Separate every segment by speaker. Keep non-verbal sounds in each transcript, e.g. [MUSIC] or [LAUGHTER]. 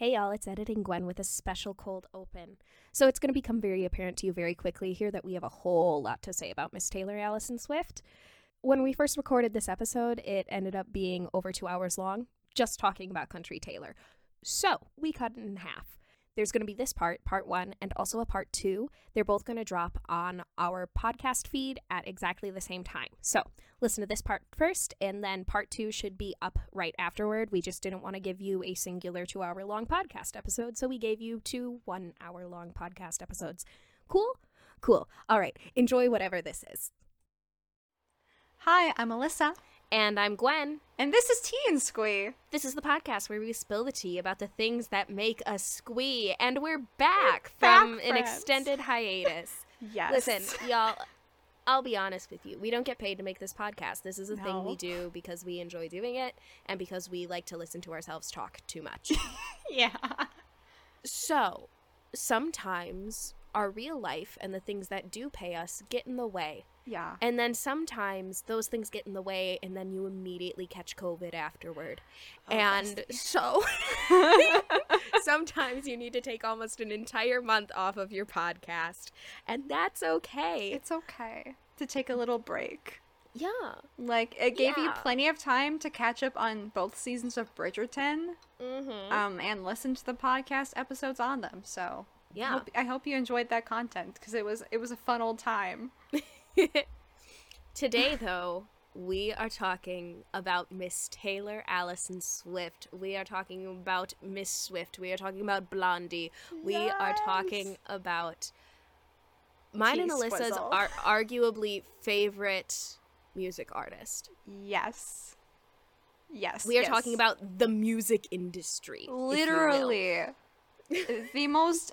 Speaker 1: Hey y'all, it's Editing Gwen with a special cold open. So it's going to become very apparent to you very quickly here that we have a whole lot to say about Miss Taylor Allison Swift. When we first recorded this episode, it ended up being over two hours long, just talking about Country Taylor. So we cut it in half. There's going to be this part, part one, and also a part two. They're both going to drop on our podcast feed at exactly the same time. So listen to this part first, and then part two should be up right afterward. We just didn't want to give you a singular two hour long podcast episode, so we gave you two one hour long podcast episodes. Cool? Cool. All right. Enjoy whatever this is.
Speaker 2: Hi, I'm Alyssa.
Speaker 1: And I'm Gwen.
Speaker 2: And this is Tea and Squee.
Speaker 1: This is the podcast where we spill the tea about the things that make us squee. And we're back
Speaker 2: We're
Speaker 1: from
Speaker 2: back,
Speaker 1: an
Speaker 2: friends.
Speaker 1: extended hiatus. [LAUGHS]
Speaker 2: Yes.
Speaker 1: Listen, y'all, I'll be honest with you. We don't get paid to make this podcast. This is a thing we do because we enjoy doing it and because we like to listen to ourselves talk too much. [LAUGHS]
Speaker 2: yeah.
Speaker 1: so, sometimes our real life and the things that do pay us get in the way.
Speaker 2: Yeah.
Speaker 1: And then sometimes those things get in the way, and then you immediately catch COVID afterward.
Speaker 2: Oh,
Speaker 1: and so [LAUGHS] [LAUGHS] sometimes you need to take almost an entire month off of your podcast, and that's okay.
Speaker 2: It's okay to take a little break.
Speaker 1: yeah.
Speaker 2: Like it gave you plenty of time to catch up on both seasons of Bridgerton,
Speaker 1: Mm-hmm.
Speaker 2: um, and listen to the podcast episodes on them. So I
Speaker 1: Yeah.
Speaker 2: hope, I hope you enjoyed that content because it was it was a fun old time. [LAUGHS] [LAUGHS]
Speaker 1: Today, though, we are talking about Miss Taylor Allison Swift. We are talking about Miss Swift. We are talking about Blondie. We are talking about mine and Alyssa's are arguably favorite music artist.
Speaker 2: Yes. Yes.
Speaker 1: We are
Speaker 2: yes.
Speaker 1: talking about the music industry. if you will.
Speaker 2: literally [LAUGHS] the most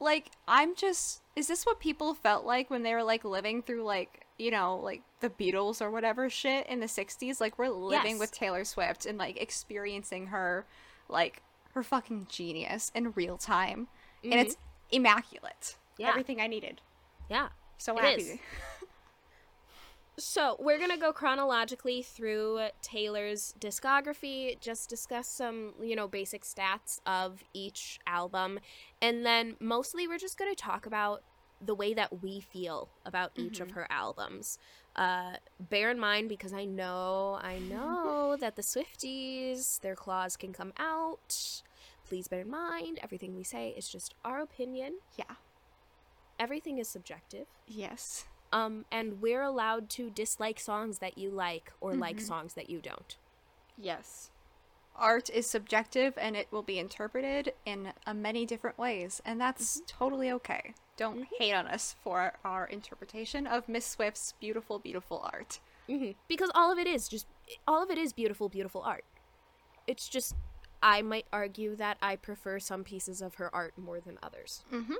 Speaker 2: like i'm just is this what people felt like when they were like living through like you know like the beatles or whatever shit in the 60s like we're living
Speaker 1: Yes.
Speaker 2: with taylor swift and like experiencing her like her fucking genius in real time and it's immaculate
Speaker 1: Mm-hmm. Yeah.
Speaker 2: everything i needed
Speaker 1: Yeah.
Speaker 2: so
Speaker 1: It
Speaker 2: happy
Speaker 1: is. [LAUGHS] So we're gonna go chronologically through Taylor's discography, just discuss some, you know, basic stats of each album, and then mostly we're just gonna talk about the way that we feel about each of her albums. Uh, bear in mind, because I know, I know [LAUGHS] that the Swifties, their claws can come out. Please bear in mind, everything we say is just our opinion.
Speaker 2: yeah
Speaker 1: Everything is subjective.
Speaker 2: yes
Speaker 1: Um, and we're allowed to dislike songs that you like or like
Speaker 2: Mm-hmm.
Speaker 1: songs that you don't.
Speaker 2: Yes. Art is subjective and it will be interpreted in uh, many different ways, and that's totally okay. Don't hate on us for our interpretation of Miss Swift's beautiful, beautiful art.
Speaker 1: hmm Because all of it is just, all of it is beautiful, beautiful art. It's just, I might argue that I prefer some pieces of her art more than others. Mm-hmm.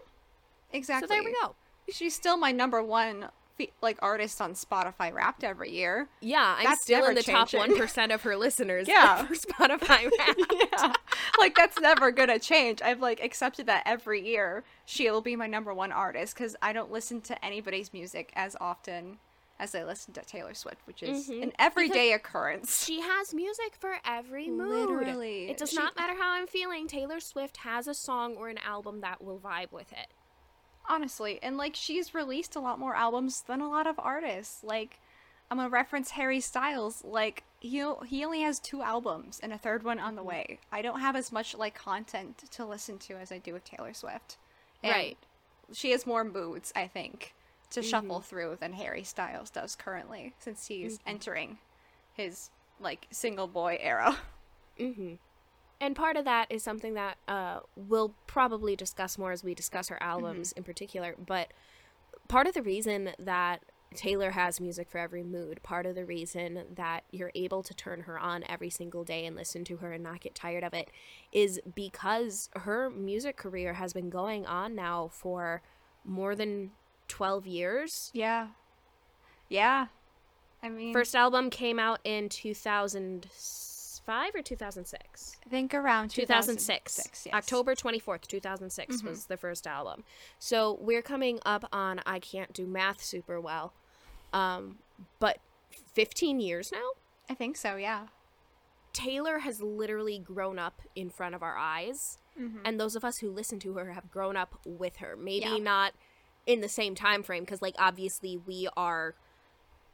Speaker 2: Exactly.
Speaker 1: So there we go.
Speaker 2: She's still my number one like artists on Spotify Wrapped every year.
Speaker 1: Yeah, I'm
Speaker 2: That's
Speaker 1: still in the top 1% of her listeners [LAUGHS]
Speaker 2: Yeah. [LAUGHS]
Speaker 1: for Spotify [LAUGHS] Wrapped.
Speaker 2: yeah. Like that's never gonna change. I've like accepted that every year she'll be my number one artist because I don't listen to anybody's music as often as I listen to Taylor Swift, which is
Speaker 1: Mhm.
Speaker 2: an everyday occurrence.
Speaker 1: She has music for every mood.
Speaker 2: Literally.
Speaker 1: It does
Speaker 2: She-
Speaker 1: not matter how I'm feeling. Taylor Swift has a song or an album that will vibe with it.
Speaker 2: Honestly, and like she's released a lot more albums than a lot of artists. Like I'm gonna reference Harry Styles. Like he he only has two albums and a third one on the
Speaker 1: Mm-hmm.
Speaker 2: way. I don't have as much like content to listen to as I do with Taylor Swift. And
Speaker 1: Right.
Speaker 2: She has more moods, I think, to
Speaker 1: Mm-hmm.
Speaker 2: shuffle through than Harry Styles does currently, since he's
Speaker 1: Mm-hmm.
Speaker 2: entering his like single boy era. [LAUGHS]
Speaker 1: hmm And part of that is something that uh, we'll probably discuss more as we discuss her albums in particular. But part of the reason that Taylor has music for every mood, part of the reason that you're able to turn her on every single day and listen to her and not get tired of it, is because her music career has been going on now for more than 12 years.
Speaker 2: Yeah. Yeah. I mean,
Speaker 1: First album came out in 2005 or 2006?
Speaker 2: I think around
Speaker 1: 2006.
Speaker 2: 2006 yes.
Speaker 1: October 24th, 2006
Speaker 2: Mm-hmm.
Speaker 1: was the first album. So we're coming up on I can't do math super well. Um but 15 years now?
Speaker 2: I think so, yeah.
Speaker 1: Taylor has literally grown up in front of our eyes,
Speaker 2: Mhm.
Speaker 1: and those of us who listen to her have grown up with her. Maybe
Speaker 2: Yeah.
Speaker 1: not in the same time frame, because like obviously we are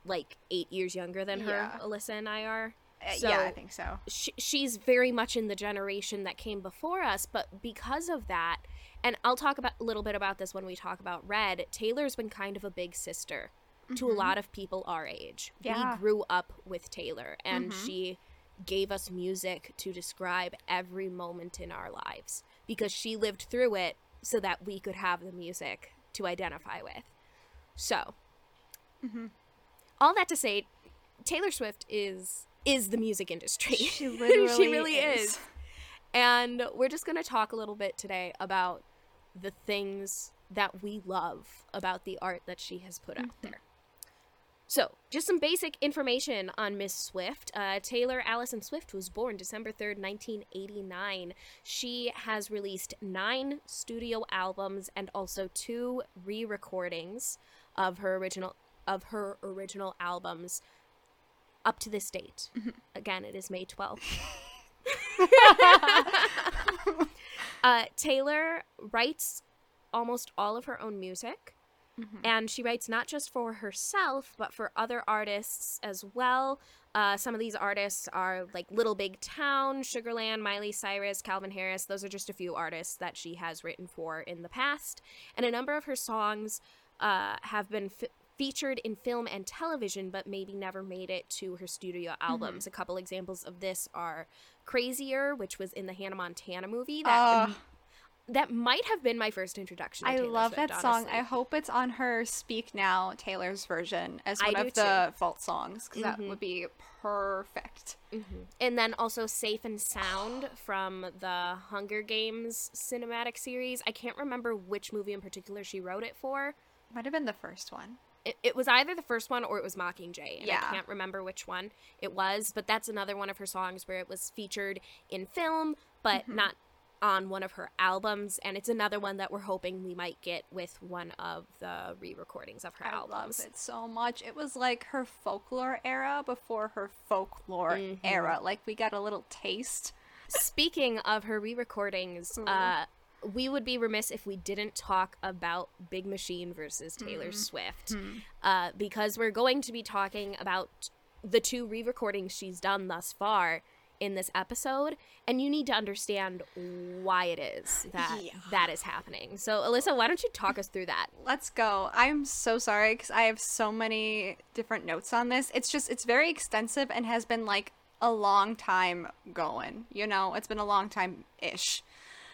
Speaker 1: like eight years younger than her.
Speaker 2: Yeah.
Speaker 1: Alyssa and I are.
Speaker 2: Uh,
Speaker 1: So-
Speaker 2: yeah, I think so.
Speaker 1: she, she's very much in the generation that came before us but because of that and i'll talk about a little bit about this when we talk about red taylor's been kind of a big sister to a
Speaker 2: Mhm.
Speaker 1: lot of people our age
Speaker 2: Yeah.
Speaker 1: we grew up with taylor and
Speaker 2: Mhm.
Speaker 1: she gave us music to describe every moment in our lives because she lived through it so that we could have the music to identify with so
Speaker 2: Mhm.
Speaker 1: all that to say taylor swift is is the music industry
Speaker 2: She [LAUGHS] literally
Speaker 1: she really
Speaker 2: is.
Speaker 1: is. And we're just going to talk a little bit today about the things that we love about the art that she has put out
Speaker 2: Mm-hmm.
Speaker 1: there. So, just some basic information on Miss Swift. Uh, Taylor Allison Swift was born December 3rd, 1989. She has released nine studio albums and also two re recordings of her original of her original albums up to this date.
Speaker 2: Mm-hmm.
Speaker 1: Again, it is May 12th. [LAUGHS] uh, Taylor writes almost all of her own music,
Speaker 2: Mhm.
Speaker 1: and she writes not just for herself, but for other artists as well. Uh, some of these artists are like Little Big Town, Sugarland, Miley Cyrus, Calvin Harris. Those are just a few artists that she has written for in the past. And a number of her songs uh, have been f- featured in film and television, but maybe never made it to her studio albums. A couple examples of this are Crazier, which was in the Hannah Montana movie. That
Speaker 2: Ugh.
Speaker 1: that might have been my first introduction. To
Speaker 2: I
Speaker 1: Taylor
Speaker 2: love
Speaker 1: Swift,
Speaker 2: that song.
Speaker 1: honestly.
Speaker 2: I hope it's on her Speak Now Taylor's version as one of the vault songs because
Speaker 1: Mhm.
Speaker 2: that would be perfect.
Speaker 1: Mhm. And then also Safe and Sound from the Hunger Games cinematic series. I can't remember which movie in particular she wrote it for.
Speaker 2: Might have been the first one.
Speaker 1: It, it was either the first one or it was Mockingjay. And
Speaker 2: Yeah.
Speaker 1: I can't remember which one it was, but that's another one of her songs where it was featured in film, but
Speaker 2: Mm-hmm.
Speaker 1: not on one of her albums. And it's another one that we're hoping we might get with one of the re recordings of her
Speaker 2: I
Speaker 1: albums.
Speaker 2: love it so much. It was like her folklore era before her folklore
Speaker 1: Mhm.
Speaker 2: era. Like we got a little taste.
Speaker 1: Speaking of her re-recordings,
Speaker 2: Ooh.
Speaker 1: uh, we would be remiss if we didn't talk about Big Machine versus Taylor Swift, uh, because we're going to be talking about the two re-recordings she's done thus far in this episode, and you need to understand why it is that
Speaker 2: Yeah.
Speaker 1: that is happening. So, Alyssa, why don't you talk us through that?
Speaker 2: Let's go. I'm so sorry because I have so many different notes on this. It's just, it's very extensive and has been like a long time going. You know, it's been a long time ish.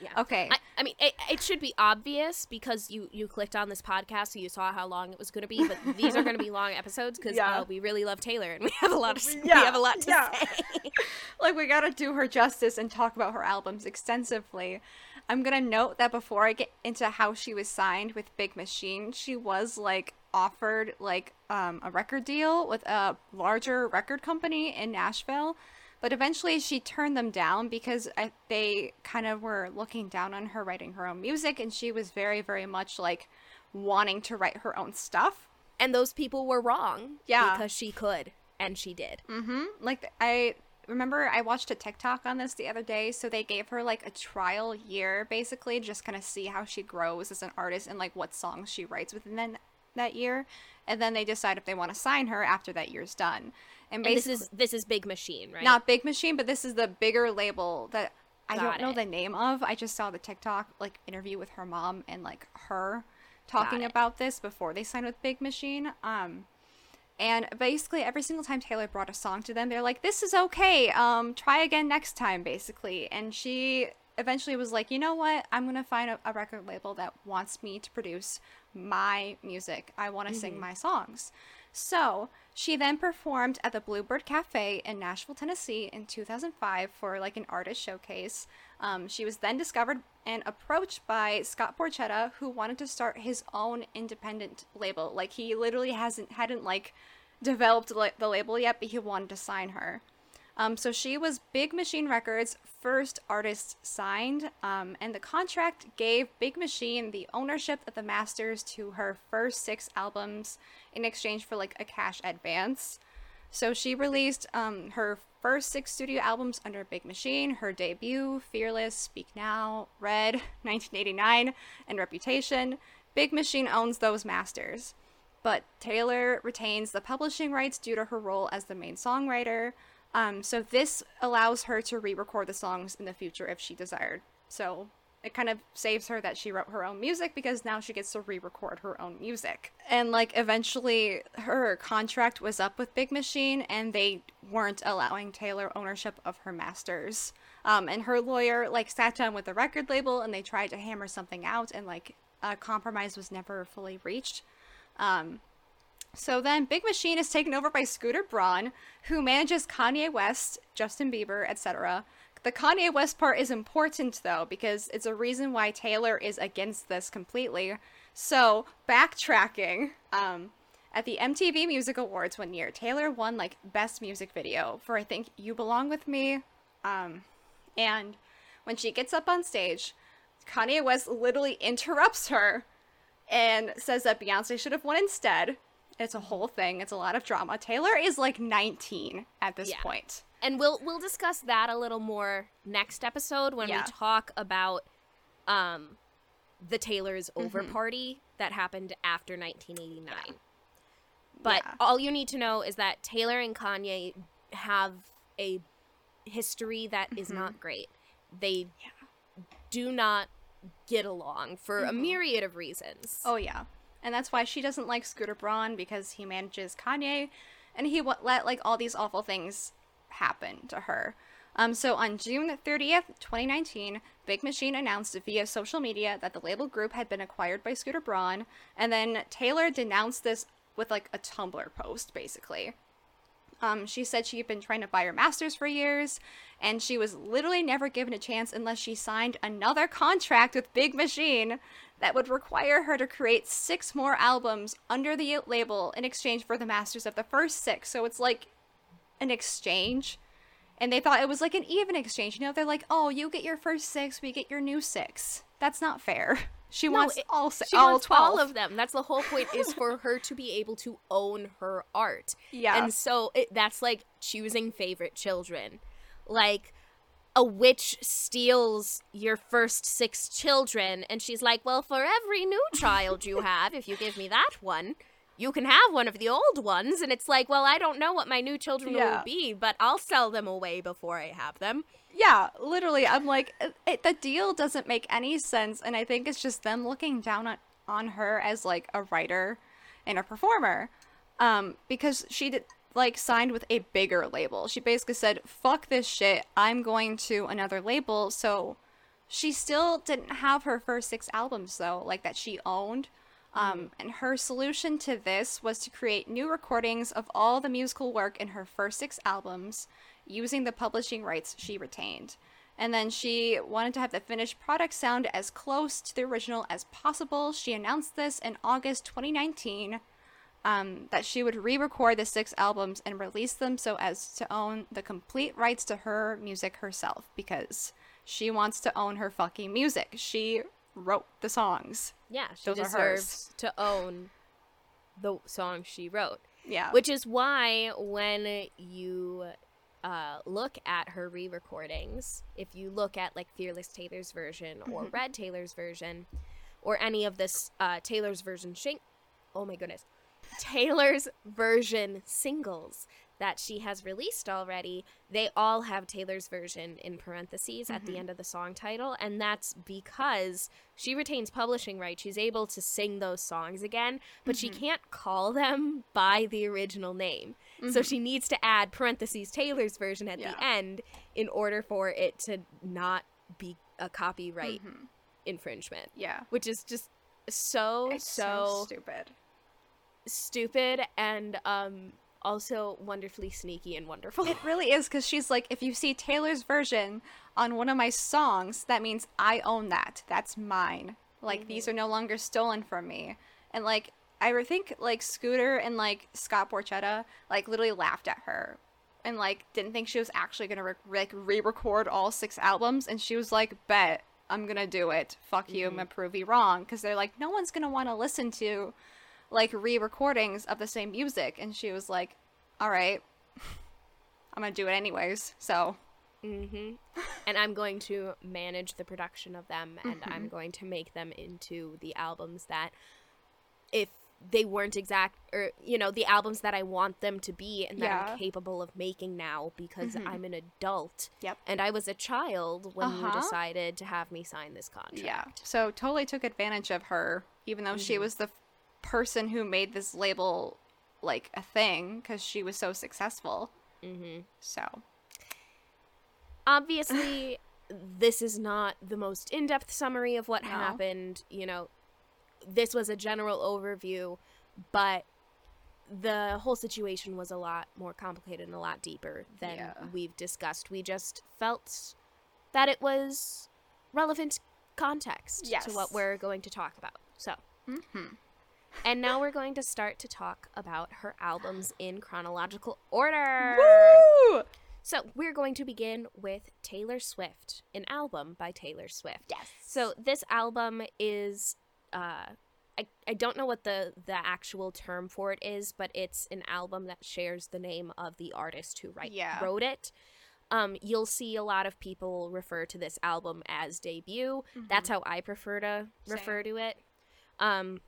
Speaker 1: Yeah.
Speaker 2: Okay.
Speaker 1: I, I mean, it, it should be obvious because you you clicked on this podcast, so you saw how long it was going to be. But these are going to be [LAUGHS] long episodes because
Speaker 2: Yeah.
Speaker 1: uh, we really love Taylor and we have a lot of we have a lot to
Speaker 2: yeah.
Speaker 1: say. [LAUGHS]
Speaker 2: like we gotta do her justice and talk about her albums extensively. I'm gonna note that before I get into how she was signed with Big Machine, she was like offered like um, a record deal with a larger record company in Nashville, but eventually she turned them down because I, they kind of were looking down on her writing her own music, and she was very very much like wanting to write her own stuff.
Speaker 1: and those people were wrong.
Speaker 2: Yeah.
Speaker 1: because she could and she did.
Speaker 2: Mm-hmm. Like I remember I watched a TikTok on this the other day. So they gave her like a trial year, basically, just kind of see how she grows as an artist and like what songs she writes within then that year, and then they decide if they want to sign her after that year's done. And
Speaker 1: And this is this is Big Machine, right?
Speaker 2: not Big Machine, but this is the bigger label that I
Speaker 1: Got
Speaker 2: don't know
Speaker 1: it.
Speaker 2: the name of. I just saw the TikTok like interview with her mom and like her talking about this before they signed with Big Machine. Um and basically every single time Taylor brought a song to them, they're like, "This is okay. Um try again next time," basically. And she eventually was like, "You know what? I'm going to find a, a record label that wants me to produce my music. I want to sing my songs." So she then performed at the Bluebird Cafe in Nashville, Tennessee in 2005 for like an artist showcase. Um, she was then discovered and approached by Scott Borchetta, who wanted to start his own independent label. Like he literally hasn't hadn't like developed la- the label yet, but he wanted to sign her. Um, so she was Big Machine Records' first artist signed, um, and the contract gave Big Machine the ownership of the masters to her first six albums in exchange for like a cash advance. So she released um, her first six studio albums under Big Machine, her debut, Fearless, Speak Now, Red, [LAUGHS] 1989, and Reputation. Big Machine owns those masters. But Taylor retains the publishing rights due to her role as the main songwriter. Um, so this allows her to re-record the songs in the future if she desired. So it kind of saves her that she wrote her own music because now she gets to re-record her own music. And like eventually her contract was up with Big Machine and they weren't allowing Taylor ownership of her masters. Um, and her lawyer like sat down with the record label and they tried to hammer something out and like a compromise was never fully reached. Um, so then Big Machine is taken over by Scooter Braun, who manages Kanye West, Justin Bieber, etc. The Kanye West part is important though, because it's a reason why Taylor is against this completely. So, backtracking, um, at the MTV Music Awards one year, Taylor won like Best Music Video for I think You Belong With Me. Um, and when she gets up on stage, Kanye West literally interrupts her and says that Beyonce should have won instead. It's a whole thing. It's a lot of drama. Taylor is like 19 at this
Speaker 1: Yeah.
Speaker 2: point.
Speaker 1: and we'll we'll discuss that a little more next episode when
Speaker 2: Yeah.
Speaker 1: we talk about um the Taylor's over
Speaker 2: Mm-hmm.
Speaker 1: party that happened after 1989. But
Speaker 2: Yeah.
Speaker 1: all you need to know is that Taylor and Kanye have a history that is
Speaker 2: Mm-hmm.
Speaker 1: not great. They do not get along for a myriad of reasons.
Speaker 2: Mm-hmm. Oh yeah, and that's why she doesn't like Scooter Braun because he manages Kanye, and he w- let like all these awful things happen to her. Um, so on June 30th, 2019, Big Machine announced via social media that the label group had been acquired by Scooter Braun, and then Taylor denounced this with like a Tumblr post, basically. Um, she said she had been trying to buy her masters for years, and she was literally never given a chance unless she signed another contract with Big Machine that would require her to create six more albums under the label in exchange for the masters of the first six. So it's like an exchange. And they thought it was like an even exchange. You know, they're like, oh, you get your first six, we get your new six. That's not fair. [LAUGHS] She
Speaker 1: No,
Speaker 2: wants
Speaker 1: it-
Speaker 2: all
Speaker 1: She
Speaker 2: all
Speaker 1: wants
Speaker 2: 12.
Speaker 1: all of them. That's the whole point is [LAUGHS] for her to be able to own her art.
Speaker 2: Yeah.
Speaker 1: And so it, that's like choosing favorite children. Like a witch steals your first six children and she's like, "Well, for every new child you [LAUGHS] have, if you give me that one, you can have one of the old ones." And it's like, "Well, I don't know what my new children
Speaker 2: Yeah.
Speaker 1: will be, but I'll sell them away before I have them."
Speaker 2: Yeah, literally. I'm like, it, it, the deal doesn't make any sense, and I think it's just them looking down on, on her as like a writer and a performer, um, because she did like signed with a bigger label. She basically said, "Fuck this shit. I'm going to another label." So she still didn't have her first six albums though, like that she owned. Um, and her solution to this was to create new recordings of all the musical work in her first six albums using the publishing rights she retained. And then she wanted to have the finished product sound as close to the original as possible. She announced this in August 2019 um, that she would re record the six albums and release them so as to own the complete rights to her music herself because she wants to own her fucking music. She wrote the songs.
Speaker 1: Yeah, she
Speaker 2: Those
Speaker 1: deserves to own the song she wrote.
Speaker 2: Yeah.
Speaker 1: Which is why when you uh, look at her re recordings, if you look at like Fearless Taylor's version or
Speaker 2: Mm-hmm.
Speaker 1: Red Taylor's version or any of this uh, Taylor's version sing- oh my goodness. Taylor's version singles that she has released already, they all have Taylor's version in parentheses at the mm-hmm. end of the song title, and that's because she retains publishing rights. She's able to sing those songs again, but she mm-hmm. can't call them by the original name. So mm-hmm. she needs to add parentheses Taylor's version at
Speaker 2: Yeah.
Speaker 1: the end in order for it to not be a copyright infringement,
Speaker 2: yeah.
Speaker 1: which is just so
Speaker 2: so,
Speaker 1: so
Speaker 2: stupid.
Speaker 1: stupid and um also wonderfully sneaky and wonderful.
Speaker 2: It really is because she's like, if you see Taylor's version on one of my songs, that means I own that. That's mine. Like these mm-hmm. are no longer stolen from me. And like I think like Scooter and like Scott Borchetta like literally laughed at her and like didn't think she was actually gonna re- like re-record all six albums. And she was like, "Bet I'm gonna do it. Fuck you. I'm mm-hmm. gonna prove you wrong." Because they're like, no one's gonna want to listen to like re-recordings of the same music. And she was like, "All right." [LAUGHS] I'm gonna do it anyways. So
Speaker 1: Mm-hmm. and I'm going to manage the production of them, and I'm going to make them into the albums that, if they weren't exact, or you know, the albums that I want them to be, and that
Speaker 2: Yeah.
Speaker 1: I'm capable of making now because I'm an adult.
Speaker 2: Yep.
Speaker 1: And I was a child when you
Speaker 2: Uh-huh.
Speaker 1: decided to have me sign this contract.
Speaker 2: yeah, so totally took advantage of her, even though she was the person who made this label like a thing because she was so successful.
Speaker 1: Mm-hmm.
Speaker 2: So
Speaker 1: obviously [LAUGHS] this is not the most in-depth summary of what
Speaker 2: No.
Speaker 1: happened you know this was a general overview but the whole situation was a lot more complicated and a lot deeper than
Speaker 2: Yeah.
Speaker 1: we've discussed we just felt that it was relevant context to what we're going to talk about so
Speaker 2: mhm.
Speaker 1: And now we're going to start to talk about her albums in chronological order
Speaker 2: Woo!
Speaker 1: so we're going to begin with Taylor Swift, an album by Taylor Swift.
Speaker 2: Yes.
Speaker 1: So this album is uh I, I don't know what the the actual term for it is, but it's an album that shares the name of the artist who write,
Speaker 2: Yeah.
Speaker 1: wrote it. Um, you'll see a lot of people refer to this album as debut. That's how I prefer to refer to it. Um,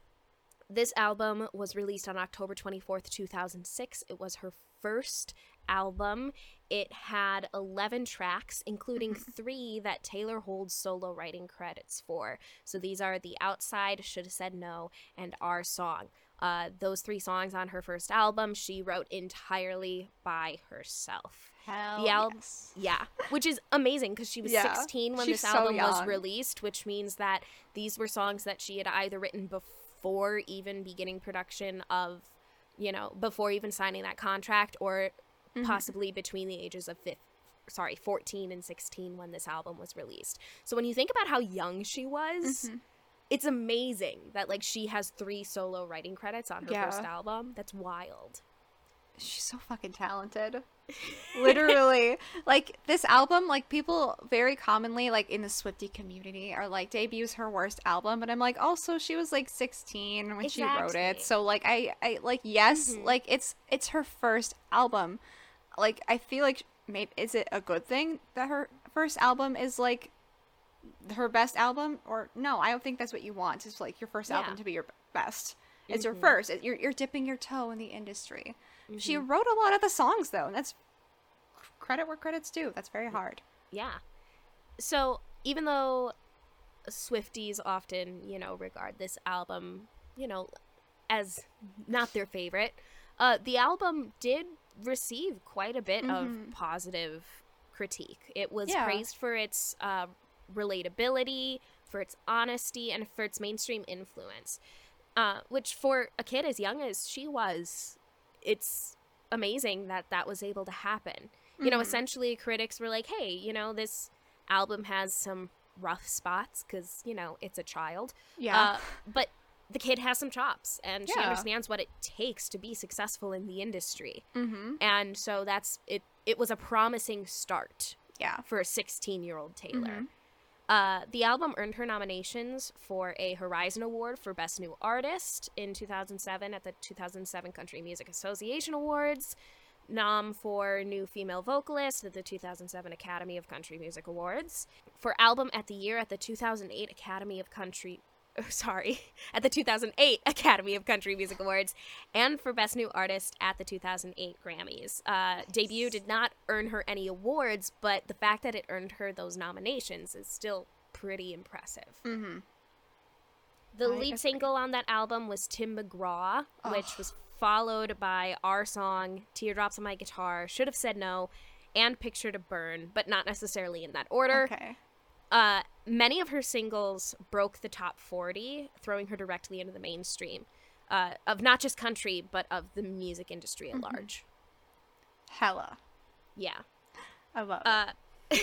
Speaker 1: this album was released on October 24th, 2006. It was her first album. It had 11 tracks, including three that Taylor holds solo writing credits for. So these are The Outside, Should Have Said No, and Our Song. Uh, those three songs on her first album, she wrote entirely by herself.
Speaker 2: Hell
Speaker 1: The al-
Speaker 2: yes.
Speaker 1: Yeah, which is amazing because she was
Speaker 2: Yeah,
Speaker 1: 16 when
Speaker 2: she's
Speaker 1: this
Speaker 2: so
Speaker 1: album was released, which means that these were songs that she had either written before even beginning production of, you know, before even signing that contract, or
Speaker 2: Mm-hmm.
Speaker 1: possibly between the ages of fifth, sorry, 14 and 16 when this album was released. So when you think about how young she was.
Speaker 2: Mm-hmm.
Speaker 1: It's amazing that like she has three solo writing credits on her
Speaker 2: Yeah.
Speaker 1: first album. That's wild.
Speaker 2: She's so fucking talented. Literally. [LAUGHS] like this album, like people very commonly like in the Swifty community are like debuts her worst album, but I'm like also she was like 16 when she wrote it. So like I I like yes, mm-hmm. like it's it's her first album. Like I feel like maybe is it a good thing that her first album is like her best album or no, I don't think that's what you want. It's like your first album to be your best. It's your mm-hmm. first. You're you're dipping your toe in the industry. She wrote a lot of the songs though, and that's credit where credit's due. That's very hard.
Speaker 1: Yeah. So even though Swifties often, you know, regard this album, you know, as not their favorite, uh, the album did receive quite a bit of positive critique. It was
Speaker 2: Yeah.
Speaker 1: praised for its uh, relatability, for its honesty, and for its mainstream influence. Uh, which, for a kid as young as she was, it's amazing that that was able to happen. You know, essentially, critics were like, hey, you know, this album has some rough spots because, you know, it's a child.
Speaker 2: Yeah.
Speaker 1: Uh, but the kid has some chops and she understands what it takes to be successful in the industry.
Speaker 2: mm-hmm.
Speaker 1: And so that's it. It was a promising start
Speaker 2: Yeah.
Speaker 1: for a 16 year old Taylor.
Speaker 2: Mhm.
Speaker 1: Uh, the album earned her nominations for a Horizon Award for Best New Artist in 2007 at the 2007 Country Music Association Awards, nom for New Female Vocalist at the 2007 Academy of Country Music Awards, for Album at the Year at the 2008 Academy of Country. Oh, [LAUGHS] Sorry, at the 2008 Academy of Country Music Awards, and for Best New Artist at the 2008 Grammys. Uh, debut did not earn her any awards, but the fact that it earned her those nominations is still pretty impressive.
Speaker 2: Mm-hmm.
Speaker 1: The
Speaker 2: I
Speaker 1: lead
Speaker 2: agree.
Speaker 1: single on that album was Tim McGraw, which was followed by our song Teardrops on My Guitar, Should Have Said No, and Picture to Burn, but not necessarily in that order.
Speaker 2: Okay.
Speaker 1: Uh, many of her singles broke the top 40, throwing her directly into the mainstream uh, of not just country, but of the music industry at large.
Speaker 2: Hella.
Speaker 1: Yeah.
Speaker 2: I love it.
Speaker 1: Uh, [LAUGHS]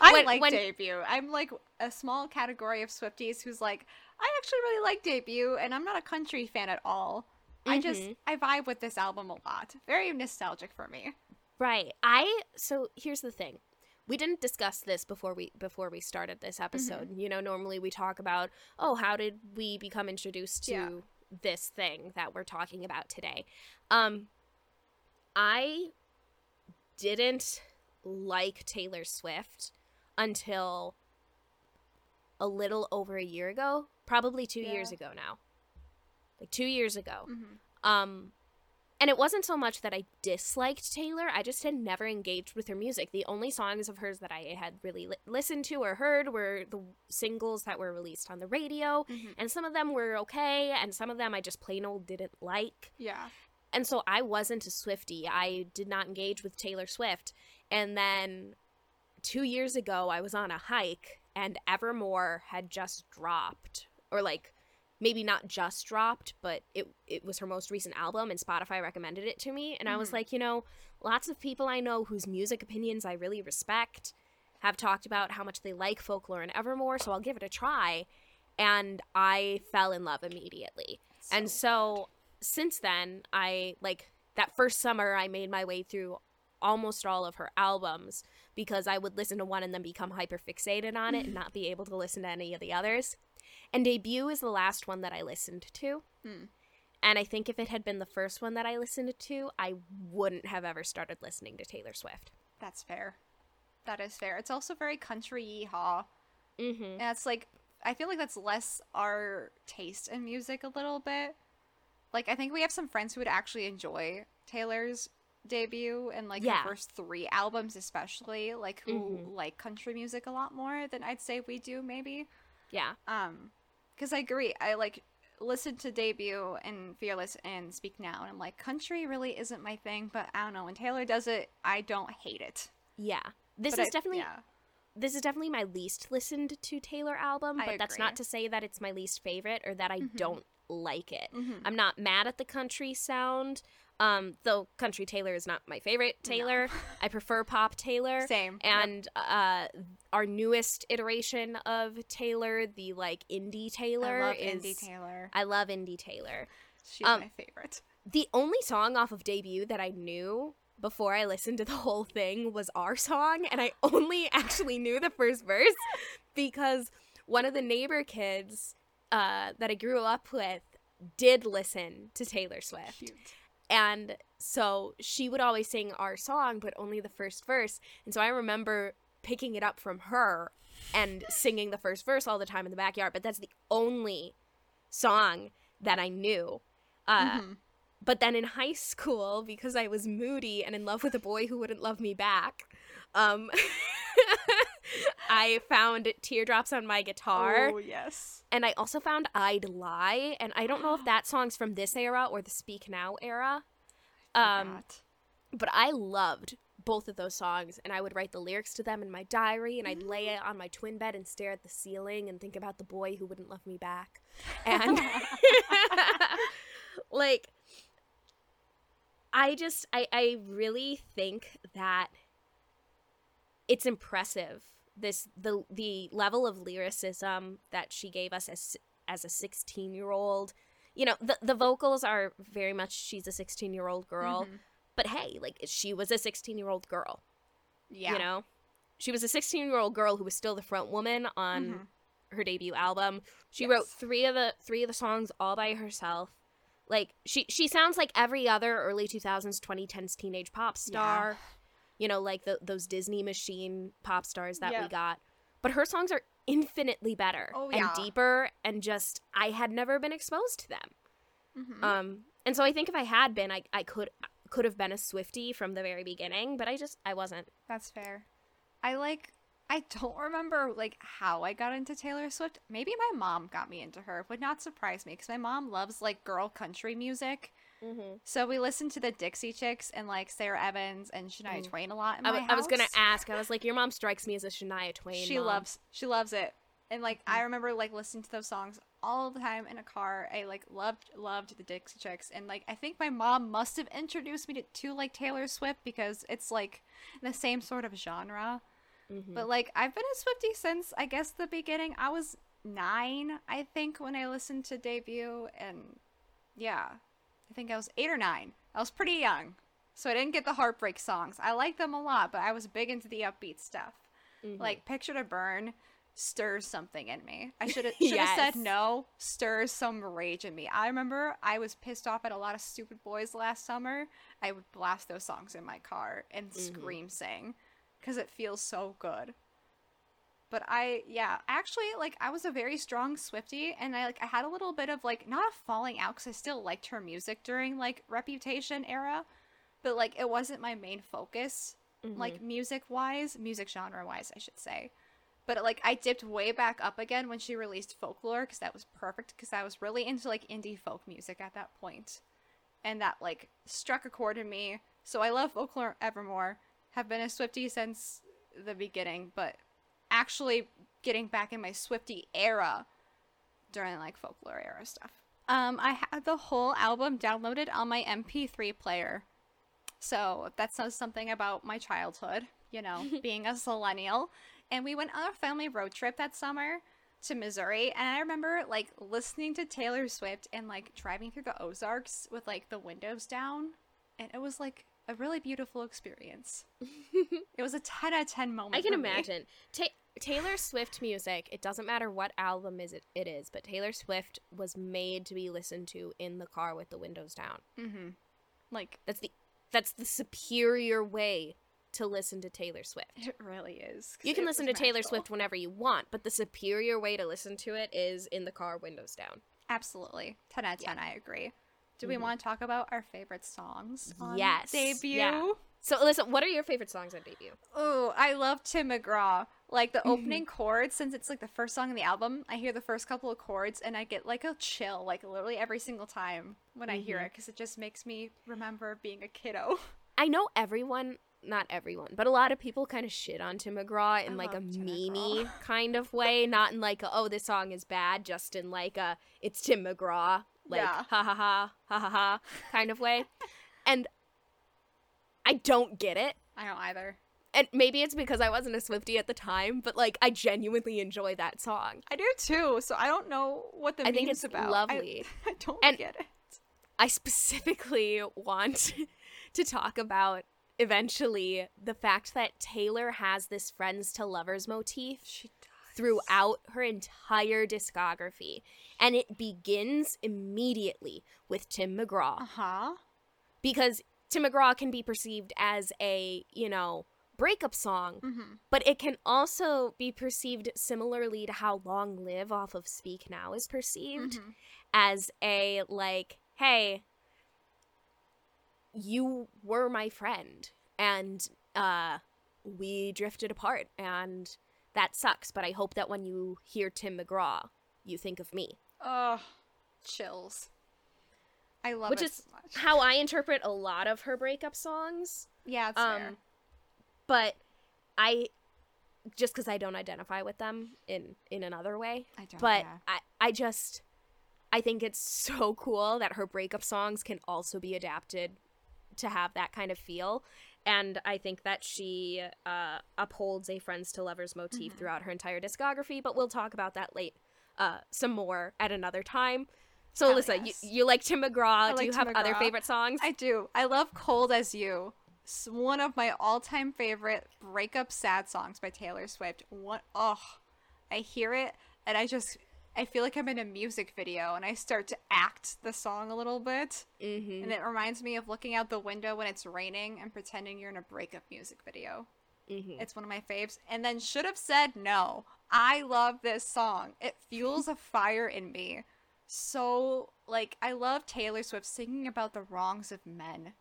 Speaker 2: I
Speaker 1: when-
Speaker 2: like
Speaker 1: when-
Speaker 2: debut. I'm like a small category of Swifties who's like, I actually really like debut, and I'm not a country fan at all. I just
Speaker 1: Mhm.
Speaker 2: I vibe with this album a lot. Very nostalgic for me.
Speaker 1: Right. I so here's the thing. We didn't discuss this before we before we started this episode. You know, normally we talk about, "Oh, how did we become introduced to
Speaker 2: Yeah.
Speaker 1: this thing that we're talking about today?" Um I didn't like Taylor Swift until a little over a year ago, probably 2
Speaker 2: Yeah.
Speaker 1: years ago now. Like 2 years ago.
Speaker 2: Mhm.
Speaker 1: Um and it wasn't so much that I disliked Taylor, I just had never engaged with her music. The only songs of hers that I had really li- listened to or heard were the singles that were released on the radio,
Speaker 2: Mhm.
Speaker 1: and some of them were okay, and some of them I just plain old didn't like.
Speaker 2: Yeah.
Speaker 1: And so I wasn't a Swifty. I did not engage with Taylor Swift. And then 2 years ago I was on a hike and Evermore had just dropped or like maybe not just dropped, but it it was her most recent album and Spotify recommended it to me and I was
Speaker 2: Mhm.
Speaker 1: like, you know, lots of people I know whose music opinions I really respect have talked about how much they like folklore and Evermore, so I'll give it a try. And I fell in love immediately. and so since then, I like that first summer I made my way through almost all of her albums because I would listen to one and then become hyper fixated on it and [LAUGHS] not be able to listen to any of the others. And debut is the last one that I listened to.
Speaker 2: Hmm.
Speaker 1: And I think if it had been the first one that I listened to, I wouldn't have ever started listening to Taylor Swift.
Speaker 2: That's fair. That is fair. It's also very country yeehaw.
Speaker 1: Mm-hmm.
Speaker 2: And it's like I feel like that's less our taste in music a little bit. Like I think we have some friends who would actually enjoy Taylor's debut and like
Speaker 1: Yeah.
Speaker 2: her first three albums especially, like who
Speaker 1: Mhm.
Speaker 2: like country music a lot more than I'd say we do maybe.
Speaker 1: Yeah.
Speaker 2: Um cuz I agree. I like listened to debut and Fearless and Speak Now and I'm like country really isn't my thing, but I don't know when Taylor does it, I don't hate it.
Speaker 1: Yeah. This
Speaker 2: But
Speaker 1: is
Speaker 2: I-
Speaker 1: definitely
Speaker 2: yeah.
Speaker 1: this is definitely my least listened to Taylor album, but that's not to say that it's my least favorite or that I
Speaker 2: Mhm.
Speaker 1: don't like it.
Speaker 2: Mhm.
Speaker 1: I'm not mad at the country sound. Um, though country Taylor is not my favorite Taylor. [LAUGHS] I prefer pop Taylor.
Speaker 2: Same. Yep.
Speaker 1: And uh, our newest iteration of Taylor, the like indie Taylor,
Speaker 2: I love
Speaker 1: is
Speaker 2: Indie Taylor.
Speaker 1: I love indie Taylor.
Speaker 2: She's
Speaker 1: um,
Speaker 2: my favorite.
Speaker 1: The only song off of debut that I knew before I listened to the whole thing was our song, and I only [LAUGHS] actually knew the first verse [LAUGHS] because one of the neighbor kids uh, that I grew up with did listen to Taylor Swift.
Speaker 2: Cute.
Speaker 1: And so she would always sing our song, but only the first verse. And so I remember picking it up from her and singing the first verse all the time in the backyard. But that's the only song that I knew. Uh,
Speaker 2: Mhm.
Speaker 1: But then in high school, because I was moody and in love with a boy who wouldn't love me back, um, [LAUGHS] I found teardrops on my guitar.
Speaker 2: Oh yes.
Speaker 1: And I also found I'd Lie. And I don't know if [GASPS] that song's from this era or the Speak Now era. Um, but I loved both of those songs. And I would write the lyrics to them in my diary. And I'd lay it on my twin bed and stare at the ceiling and think about the boy who wouldn't love me back. And [LAUGHS] [LAUGHS] like, I just, I, I really think that it's impressive this the the level of lyricism that she gave us as as a 16 year old you know the the vocals are very much she's a 16 year old girl
Speaker 2: Mhm.
Speaker 1: but hey like she was a 16 year old girl
Speaker 2: Yeah.
Speaker 1: you know she was a 16 year old girl who was still the front woman on
Speaker 2: Mhm.
Speaker 1: her debut album she wrote three of the three of the songs all by herself like she she sounds like every other early 2000s 2010s teenage pop star you know like the, those disney machine pop stars that we got but her songs are infinitely better
Speaker 2: Oh,
Speaker 1: and deeper and just i had never been exposed to them
Speaker 2: Mhm.
Speaker 1: um and so i think if i had been i, I could could have been a swifty from the very beginning but i just i wasn't
Speaker 2: That's fair. I like. I don't [LAUGHS] remember like how I got into Taylor Swift. Maybe my mom got me into her. Would not surprise me because my mom loves like girl country music.
Speaker 1: Mm-hmm.
Speaker 2: So we listened to the Dixie Chicks and like Sara Evans and Shania
Speaker 1: Mm.
Speaker 2: Twain a lot in
Speaker 1: I, I was gonna ask i was like your mom strikes me as a shania twain
Speaker 2: she
Speaker 1: mom.
Speaker 2: loves she loves it and like
Speaker 1: Mm.
Speaker 2: i remember like listening to those songs all the time in a car i like loved loved the dixie chicks and like i think my mom must have introduced me to, to like taylor swift because it's like the same sort of genre
Speaker 1: Mhm.
Speaker 2: but like i've been a swifty since i guess the beginning i was nine i think when i listened to debut and yeah i think i was eight or nine i was pretty young so i didn't get the heartbreak songs i like them a lot but i was big into the upbeat stuff
Speaker 1: Mhm.
Speaker 2: like Picture to Burn stirs something in me. I [LAUGHS] should have
Speaker 1: Yes.
Speaker 2: said no, stirs some rage in me. I remember I was pissed off at a lot of stupid boys last summer. I would blast those songs in my car and scream sing cuz it feels so good. But I yeah, actually like I was a very strong Swifty and I like I had a little bit of like not a falling out cuz I still liked her music during like Reputation era, but like it wasn't my main focus like mm-hmm. music wise, music genre wise, I should say. But like I dipped way back up again when she released Folklore because that was perfect because I was really into like indie folk music at that point, and that like struck a chord in me. So I love Folklore Evermore. Have been a Swifty since the beginning, but actually getting back in my Swifty era during like folklore era stuff. Um, I had the whole album downloaded on my MP3 player. So that says something about my childhood, you know, [LAUGHS] being a millennial. And we went on a family road trip that summer to Missouri. And I remember like listening to Taylor Swift and like driving through the Ozarks with like the windows down. And it was like a really beautiful experience. [LAUGHS] it was a 10 out of 10 moment.
Speaker 1: I can imagine. Ta- Taylor Swift music, it doesn't matter what album is it, it is, but Taylor Swift was made to be listened to in the car with the windows down.
Speaker 2: Mm-hmm. Like,
Speaker 1: That's the that's the superior way to listen to Taylor Swift.
Speaker 2: it really is.
Speaker 1: You can listen to Taylor. Swift whenever you want, but the superior way to listen to it is in the car windows down.
Speaker 2: Absolutely. 10 out of 10, I agree. Do we
Speaker 1: Mhm.
Speaker 2: want to talk about our favorite songs on
Speaker 1: Yes,
Speaker 2: debut?
Speaker 1: yeah. So, listen, what are your favorite songs on debut?
Speaker 2: Oh, I love Tim McGraw. Like
Speaker 1: Mm-hmm.
Speaker 2: the opening chords, since it's like the first song in the album, I hear the first couple of chords and I get like a chill, like literally every single time when I
Speaker 1: Mm-hmm.
Speaker 2: hear it, because it just makes me remember being a kiddo. [LAUGHS]
Speaker 1: I know everyone, not everyone, but a lot of people kind of shit on Tim McGraw in
Speaker 2: I
Speaker 1: like a
Speaker 2: Tim
Speaker 1: memey
Speaker 2: McGraw. [LAUGHS]
Speaker 1: kind of way, not in like a, oh this song is bad, just in like a it's Tim McGraw, like
Speaker 2: Yeah.
Speaker 1: ha ha ha ha ha ha kind of way, and I don't get it.
Speaker 2: I don't either.
Speaker 1: And maybe it's because I wasn't a Swifty at the time, but like I genuinely enjoy that song.
Speaker 2: I do too, so I don't know what the
Speaker 1: I think it's
Speaker 2: about.
Speaker 1: Lovely. [LAUGHS]
Speaker 2: I, don't
Speaker 1: And-
Speaker 2: get it.
Speaker 1: I specifically want [LAUGHS] to talk about eventually the fact that Taylor has this friends to lovers motif
Speaker 2: She.
Speaker 1: Throughout her entire discography. And it begins immediately with Tim McGraw
Speaker 2: Uh huh.
Speaker 1: because Tim McGraw can be perceived as a, you know, breakup song,
Speaker 2: Mm-hmm.
Speaker 1: but it can also be perceived similarly to how Long Live off of Speak Now is perceived
Speaker 2: Mhm.
Speaker 1: as a like, hey, you were my friend and uh we drifted apart and that sucks, but I hope that when you hear Tim McGraw, you think of me.
Speaker 2: Ugh. Chills. I love
Speaker 1: Which
Speaker 2: it
Speaker 1: is
Speaker 2: so
Speaker 1: how I interpret a lot of her breakup songs.
Speaker 2: yeah, it's fair.
Speaker 1: Um but I just cuz I don't identify with them in in another way.
Speaker 2: I don't.
Speaker 1: but
Speaker 2: yeah.
Speaker 1: I, I just I think it's so cool that her breakup songs can also be adapted to have that kind of feel. And I think that she uh, upholds a friends to lovers motif
Speaker 2: Mm-hmm.
Speaker 1: throughout her entire discography, but we'll talk about that late uh, some more at another time. So,
Speaker 2: Hell
Speaker 1: Alyssa,
Speaker 2: yes.
Speaker 1: you, you like Tim McGraw. Do
Speaker 2: like
Speaker 1: you
Speaker 2: Tim
Speaker 1: have other favorite songs?
Speaker 2: I do. I love Cold as You. It's one of my all-time favorite breakup sad songs by Taylor Swift. What oh, I hear it and I just I feel like I'm in a music video and I start to act the song a little bit.
Speaker 1: mm-hmm.
Speaker 2: And it reminds me of looking out the window when it's raining and pretending you're in a breakup music video.
Speaker 1: Mm-hmm.
Speaker 2: It's one of my faves. And then should have said no. I love this song. It fuels a fire in me. So like I love Taylor Swift singing about the wrongs of men.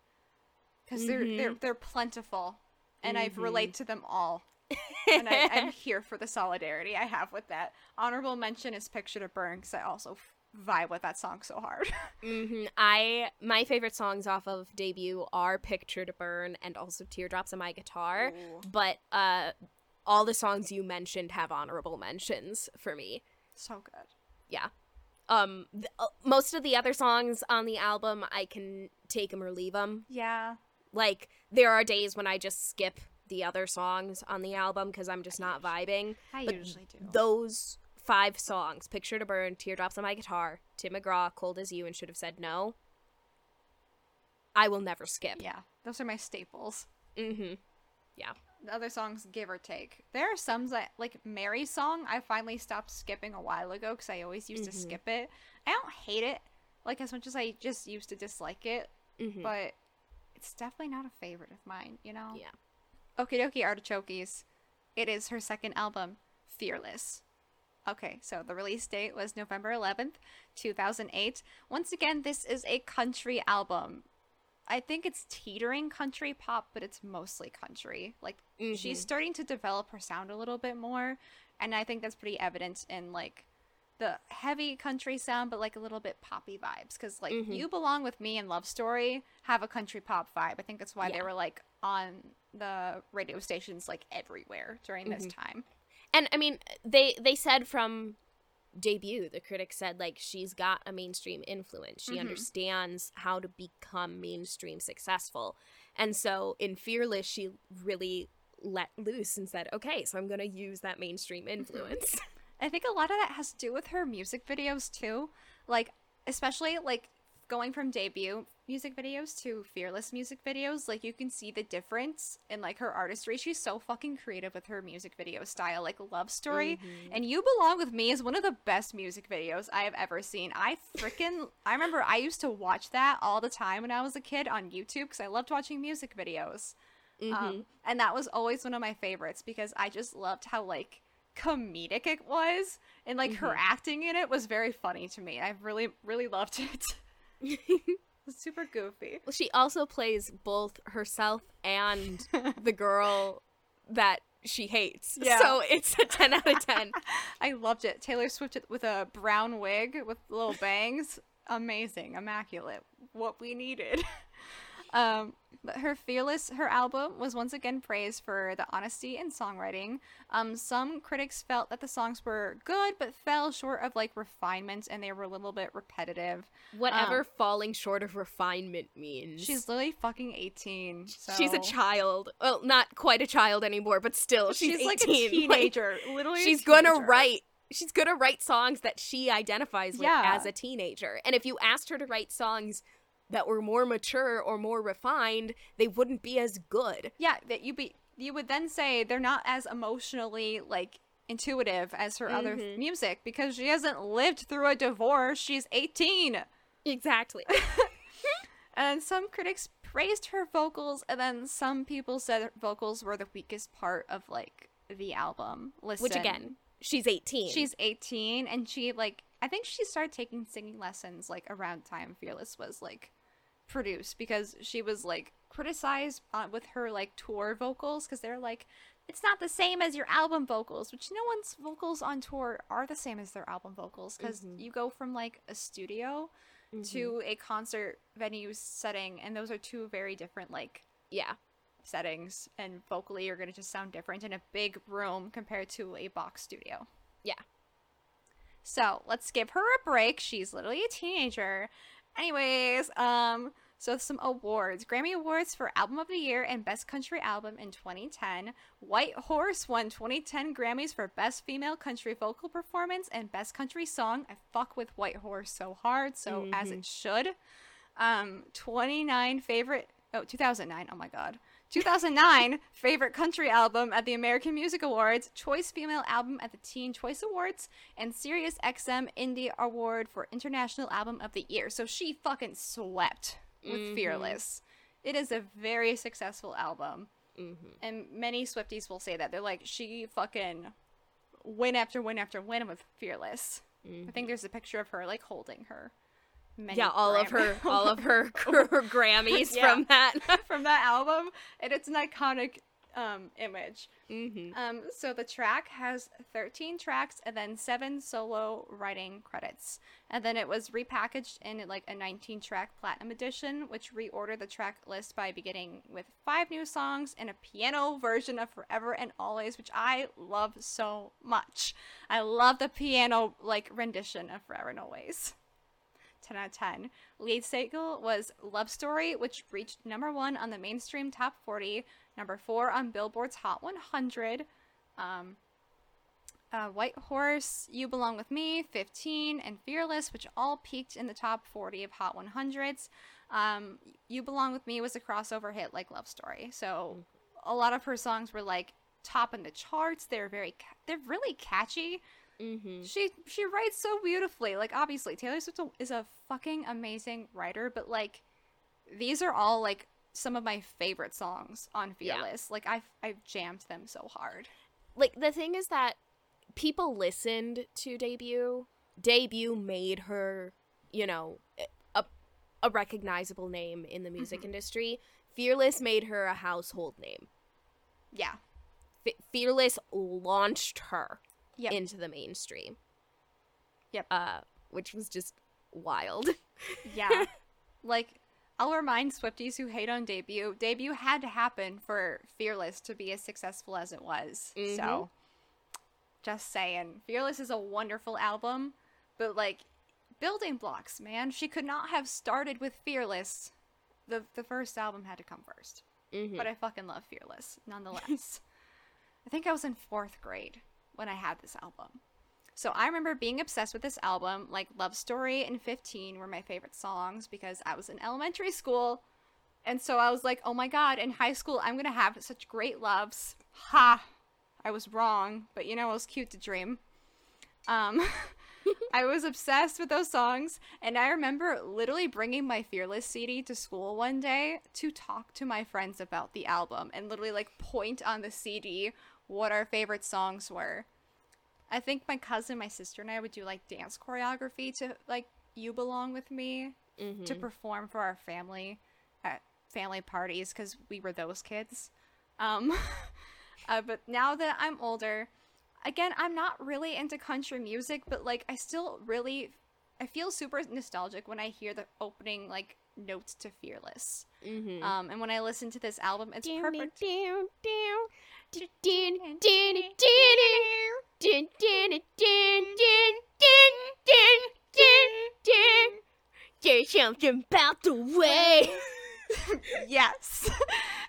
Speaker 2: because they're they're they're plentiful, and I relate to them all. And I, I'm [LAUGHS] here for the solidarity I have with that. Honorable mention is "Picture to Burn" because I also vibe with that song so hard. [LAUGHS]
Speaker 1: hmm I my favorite songs off of debut are "Picture to Burn" and also "Teardrops on My Guitar."
Speaker 2: Ooh.
Speaker 1: But uh, all the songs you mentioned have honorable mentions for me.
Speaker 2: so good.
Speaker 1: Yeah. Um, th- uh, most of the other songs on the album, I can take them or leave them.
Speaker 2: Yeah,
Speaker 1: Like there are days when I just skip the other songs on the album because I'm just not vibing.
Speaker 2: I
Speaker 1: But
Speaker 2: usually do.
Speaker 1: Those five songs: "Picture to Burn," "Teardrops on My Guitar," Tim McGraw, "Cold as You," and "Should Have Said No." I will never skip.
Speaker 2: yeah, those are my staples.
Speaker 1: Mm-hmm. Yeah.
Speaker 2: The other songs, give or take. There are some that, like Mary's song, I finally stopped skipping a while ago because I always used to skip it. I don't hate it, like as much as I just used to dislike it,
Speaker 1: Mhm.
Speaker 2: but it's definitely not a favorite of mine, you know?
Speaker 1: Yeah.
Speaker 2: Okie dokie artichokes. It is her second album, Fearless. Okay, so the release date was November 11th, 2008. Once again, this is a country album. I think it's teetering country pop, but it's mostly country. Like she's mm-hmm. starting to develop her sound a little bit more, and I think that's pretty evident in like the heavy country sound, but like a little bit poppy vibes. Because like mm-hmm. "You Belong with Me" and "Love Story" have a country pop vibe. I think that's why they were like on the radio stations like everywhere during this mm-hmm. time.
Speaker 1: And I mean, they they said from debut, the critics said like she's got a mainstream influence. She mm-hmm. understands how to become mainstream successful. And so in Fearless, she really let loose and said, "Okay, so I'm going to use that mainstream influence." [LAUGHS]
Speaker 2: I think a lot of that has to do with her music videos too. Like, especially like going from debut music videos to fearless music videos, like you can see the difference in like her artistry. She's so fucking creative with her music video style, like Love Story. Mm-hmm. And You Belong with Me is one of the best music videos I have ever seen. I freaking I remember I used to watch that all the time when I was a kid on YouTube because I loved watching music videos. Um, mm-hmm. and that was always one of my favorites because I just loved how like comedic it was and like her mm-hmm. acting in it was very funny to me. I really really loved it. [LAUGHS] [LAUGHS] [LAUGHS] super goofy.
Speaker 1: Well, she also plays both herself and [LAUGHS] the girl that she hates.
Speaker 2: Yeah.
Speaker 1: So it's a 10 out of [LAUGHS] 10.
Speaker 2: I loved it. Taylor Swift with a brown wig with little bangs. Amazing, immaculate. What we needed. Um, but her Fearless, her album was once again praised for the honesty in songwriting. Um, some critics felt that the songs were good, but fell short of like refinement, and they were a little bit repetitive.
Speaker 1: Whatever falling short of refinement means.
Speaker 2: She's literally fucking eighteen. So.
Speaker 1: She's a child. Well, not quite a child anymore, but still, she's,
Speaker 2: She's, like
Speaker 1: 18.
Speaker 2: a [LAUGHS]
Speaker 1: Like,
Speaker 2: teenager. literally, a
Speaker 1: she's gonna write. She's gonna write songs that she identifies with
Speaker 2: Yeah.
Speaker 1: as a teenager. And if you asked her to write songs that were more mature or more refined, they wouldn't be as good.
Speaker 2: Yeah, that you be you would then say they're not as emotionally like intuitive as her other
Speaker 1: Mm-hmm.
Speaker 2: music because she hasn't lived through a divorce. She's 18.
Speaker 1: Exactly. [LAUGHS] [LAUGHS]
Speaker 2: And some critics praised her vocals and then some people said her vocals were the weakest part of like the album. Listen.
Speaker 1: Which again, she's 18.
Speaker 2: she's 18 and she like I think she started taking singing lessons like around time Fearless was like produced because she was like criticized uh, with her like tour vocals because they're like it's not the same as your album vocals which no one's vocals on tour are the same as their album vocals because you go from like a studio to a concert venue setting and those are two very different like
Speaker 1: yeah.
Speaker 2: settings and vocally you're going to just sound different in a big room compared to a box studio
Speaker 1: Yeah.
Speaker 2: so let's give her a break. She's literally a teenager. Anyways, um, so some awards. Grammy Awards for Album of the Year and Best Country Album in 2010. White Horse won 2010 Grammys for Best Female Country Vocal Performance and Best Country Song. I fuck with White Horse so hard, so as it should. Um, 29 favorite. Oh, 2009. Oh my god. 2009 favorite country album at the American Music Awards, Choice Female Album at the Teen Choice Awards, and Sirius XM Indie Award for International Album of the Year. So she fucking swept with mm-hmm. Fearless. It is a very successful album. Mm-hmm. And many Swifties will say that. They're like, she fucking win after win after win with Fearless. I think mm-hmm. there's a picture of her like holding her. Many
Speaker 1: Yeah, all of her all of her, [LAUGHS] her Grammys
Speaker 2: Yeah.
Speaker 1: from that. [LAUGHS]
Speaker 2: from that album, and it's an iconic um, image.
Speaker 1: mm-hmm.
Speaker 2: Um, so the track has 13 tracks and then seven solo writing credits, and then it was repackaged in like a 19 track platinum edition, which reordered the track list by beginning with five new songs and a piano version of Forever and Always, which I love so much. I love the piano like rendition of Forever and Always. 10 out of 10. Lead single was Love Story, which reached number one on the mainstream top 40, number four on Billboard's Hot 100. Um, uh, White Horse, You Belong With Me, 15, and Fearless, which all peaked in the top 40 of Hot 100s. Um, you Belong With Me was a crossover hit like Love Story. So a lot of her songs were like top in the charts. They're very ca- they're really catchy.
Speaker 1: Mm-hmm.
Speaker 2: She she writes so beautifully. Like obviously Taylor Swift is a fucking amazing writer, but like these are all like some of my favorite songs on
Speaker 1: Yeah.
Speaker 2: Fearless. Like I've I've jammed them so hard.
Speaker 1: Like the thing is that people listened to debut. Debut made her, you know, a a recognizable name in the music industry. Fearless made her a household name.
Speaker 2: Yeah.
Speaker 1: Fearless launched her
Speaker 2: Yep.
Speaker 1: into the mainstream.
Speaker 2: Yep.
Speaker 1: Uh, which was just wild. [LAUGHS]
Speaker 2: Yeah. like, I'll remind Swifties who hate on debut, debut had to happen for Fearless to be as successful as it was. So, just saying. Fearless is a wonderful album, but like, building blocks, man. She could not have started with Fearless. The, the first album had to come 1st
Speaker 1: Mhm.
Speaker 2: But I fucking love Fearless, nonetheless. [LAUGHS] I think I was in fourth grade when I had this album. So I remember being obsessed with this album. Like Love Story and 15 were my favorite songs because I was in elementary school. And so I was like, oh my god, in high school I'm going to have such great loves. Ha! I was wrong, but you know, it was cute to dream. Um, [LAUGHS] I was obsessed with those songs, and I remember literally bringing my Fearless CD to school one day to talk to my friends about the album and literally like point on the CD what our favorite songs were. I think my cousin, my sister, and I would do like dance choreography to like You Belong with Me to perform for our family at family parties because we were those kids. Um, [LAUGHS] uh, but now that I'm older, again, I'm not really into country music, but like I still really, I feel super nostalgic when I hear the opening like notes to Fearless.
Speaker 1: Mhm.
Speaker 2: Um, and when I listen to this album, it's perfect.
Speaker 1: There's something about the way.
Speaker 2: yes.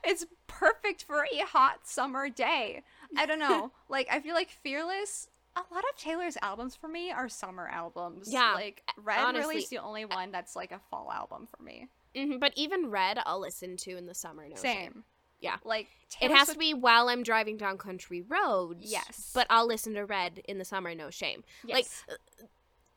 Speaker 2: it's perfect for a hot summer day. I don't know. like I feel like Fearless a lot of Taylor's albums for me are summer albums.
Speaker 1: Yeah,
Speaker 2: Like Red
Speaker 1: honestly-
Speaker 2: really is the only one that's like a fall album for me.
Speaker 1: Mhm, But even Red, I'll listen to in the summer. No shame. Yeah.
Speaker 2: Like
Speaker 1: It has
Speaker 2: Swift-
Speaker 1: to be while I'm driving down country roads.
Speaker 2: Yes.
Speaker 1: But I'll listen to Red in the summer. No shame. Like,
Speaker 2: Yes.
Speaker 1: uh,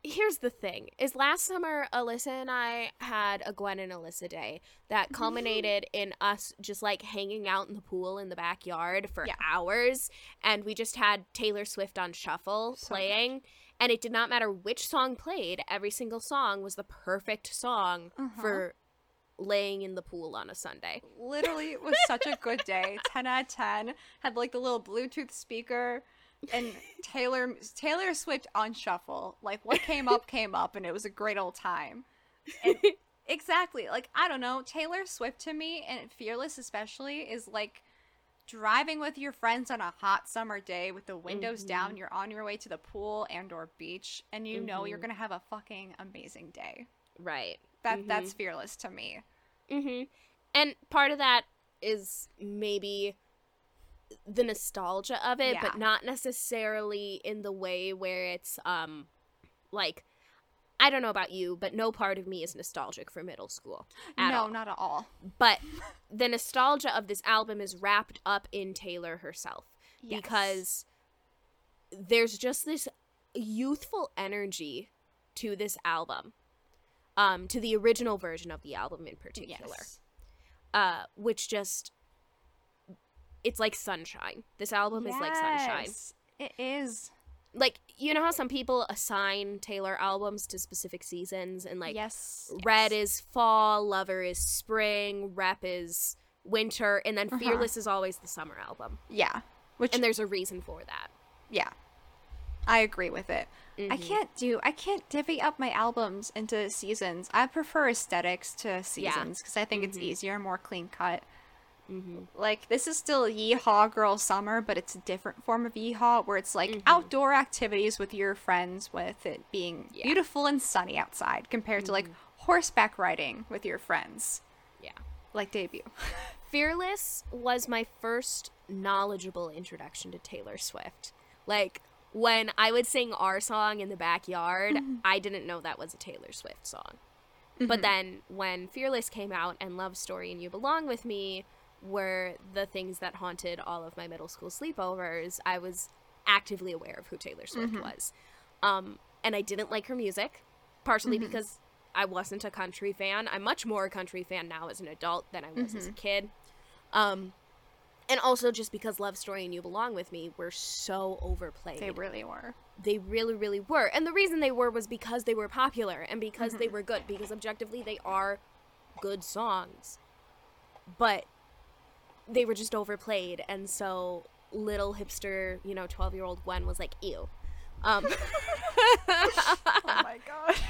Speaker 1: here's the thing: is last summer Alyssa and I had a Gwen and Alyssa day that culminated in us just like hanging out in the pool in the backyard for
Speaker 2: Yeah.
Speaker 1: hours, and we just had Taylor Swift on shuffle
Speaker 2: So
Speaker 1: playing. And it did not matter which song played; every single song was the perfect song
Speaker 2: Uh-huh.
Speaker 1: for laying in the pool on a Sunday.
Speaker 2: literally it was such a good day. [LAUGHS] 10 out of 10 had like the little bluetooth speaker and taylor taylor swift on shuffle. Like what came up came up and it was a great old time. And [LAUGHS] exactly like i don't know. Taylor swift to me and fearless especially is like driving with your friends on a hot summer day with the windows down mm-hmm. you're on your way to the pool and or beach and you know you're mm-hmm. gonna have a fucking amazing day.
Speaker 1: Right.
Speaker 2: that that's mm-hmm. fearless to me
Speaker 1: Mm-hmm. And part of that is maybe the nostalgia of it, but not necessarily in the way where it's um like I don't know about you, but no part of me is nostalgic for middle school.
Speaker 2: No
Speaker 1: all.
Speaker 2: not at all
Speaker 1: But [LAUGHS] the nostalgia of this album is wrapped up in Taylor herself
Speaker 2: Yes.
Speaker 1: because there's just this youthful energy to this album. Um, to the original version of the album in particular
Speaker 2: yes
Speaker 1: uh, which just it's like sunshine. This album is like sunshine.
Speaker 2: It is.
Speaker 1: Like you know how some people assign Taylor albums to specific seasons, and like
Speaker 2: yes.
Speaker 1: Red
Speaker 2: yes.
Speaker 1: is fall, Lover is spring, Rep is winter, and then
Speaker 2: Uh-huh.
Speaker 1: Fearless is always the summer album.
Speaker 2: yeah. Which
Speaker 1: And there's a reason for that.
Speaker 2: yeah, I agree with it. I
Speaker 1: Mhm.
Speaker 2: can't do. I can't divvy up my albums into seasons. I prefer aesthetics to seasons because I think it's easier, more clean cut.
Speaker 1: Mhm.
Speaker 2: Like this is still Yeehaw Girl Summer, but it's a different form of Yeehaw where it's like outdoor activities with your friends, with it being
Speaker 1: Yeah.
Speaker 2: beautiful and sunny outside, compared to like horseback riding with your friends,
Speaker 1: Yeah.
Speaker 2: like debut. [LAUGHS]
Speaker 1: Fearless was my first knowledgeable introduction to Taylor Swift. Like when I would sing our song in the backyard, I didn't know that was a Taylor Swift song. But then when Fearless came out and Love Story and You Belong with Me were the things that haunted all of my middle school sleepovers. I was actively aware of who Taylor Swift
Speaker 2: Mm-hmm.
Speaker 1: was. Um, and I didn't like her music, partially
Speaker 2: Mm-hmm.
Speaker 1: because I wasn't a country fan. I'm much more a country fan now as an adult than I was
Speaker 2: Mm-hmm.
Speaker 1: as a kid. Um, and also just because Love Story and You Belong With Me were so overplayed.
Speaker 2: They really were.
Speaker 1: They really, really were. And the reason they were was because they were popular and because
Speaker 2: Mm-hmm.
Speaker 1: they were good. Because objectively, they are good songs. But they were just overplayed. And so little hipster, you know, 12 year old Gwen was like, ew. Um, [LAUGHS]
Speaker 2: Oh my god. [LAUGHS]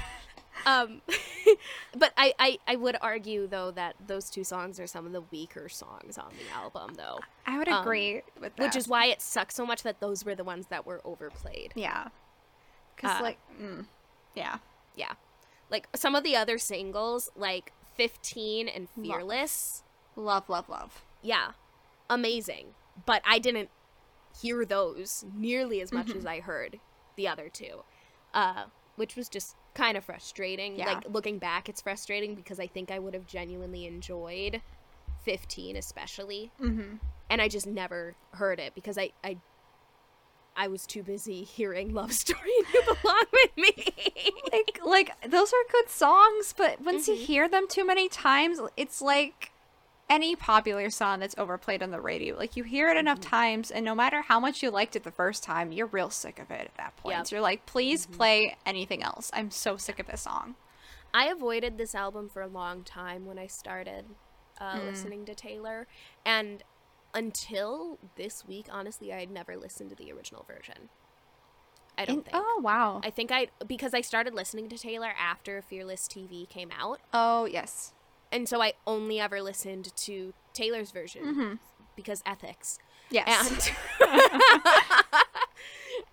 Speaker 1: um, [LAUGHS] but I, I, I would argue, though, that those two songs are some of the weaker songs on the album, though.
Speaker 2: I would
Speaker 1: Um,
Speaker 2: agree with that.
Speaker 1: Which is why it sucks so much that those were the ones that were overplayed.
Speaker 2: yeah. Because
Speaker 1: Uh,
Speaker 2: like, mm, yeah.
Speaker 1: Yeah. Like some of the other singles, like 15 and Fearless,
Speaker 2: Love, love, love.
Speaker 1: yeah, amazing. But I didn't hear those nearly as much
Speaker 2: Mm-hmm.
Speaker 1: as I heard the other two, uh, which was just kind of frustrating.
Speaker 2: Yeah.
Speaker 1: Like looking back, it's frustrating because I think I would have genuinely enjoyed 15, especially,
Speaker 2: Mm-hmm.
Speaker 1: and I just never heard it because I I. I was too busy hearing love [LAUGHS] story and you belong with me.
Speaker 2: Like, like those are good songs, but once
Speaker 1: Mm-hmm.
Speaker 2: you hear them too many times, it's like any popular song that's overplayed on the radio. Like you hear it enough
Speaker 1: Mm-hmm.
Speaker 2: times, and no matter how much you liked it the first time, you're real sick of it at that point.
Speaker 1: Yep.
Speaker 2: So you're like, please
Speaker 1: Mm-hmm.
Speaker 2: play anything else. I'm so sick of this song.
Speaker 1: I avoided this album for a long time when I started uh,
Speaker 2: Mm.
Speaker 1: listening to Taylor, and until this week, honestly, I had never listened to the original version. I don't
Speaker 2: And-
Speaker 1: think.
Speaker 2: oh wow.
Speaker 1: I think I because I started listening to Taylor after Fearless TV came out,
Speaker 2: oh yes.
Speaker 1: And so I only ever listened to Taylor's version because ethics.
Speaker 2: Yes.
Speaker 1: And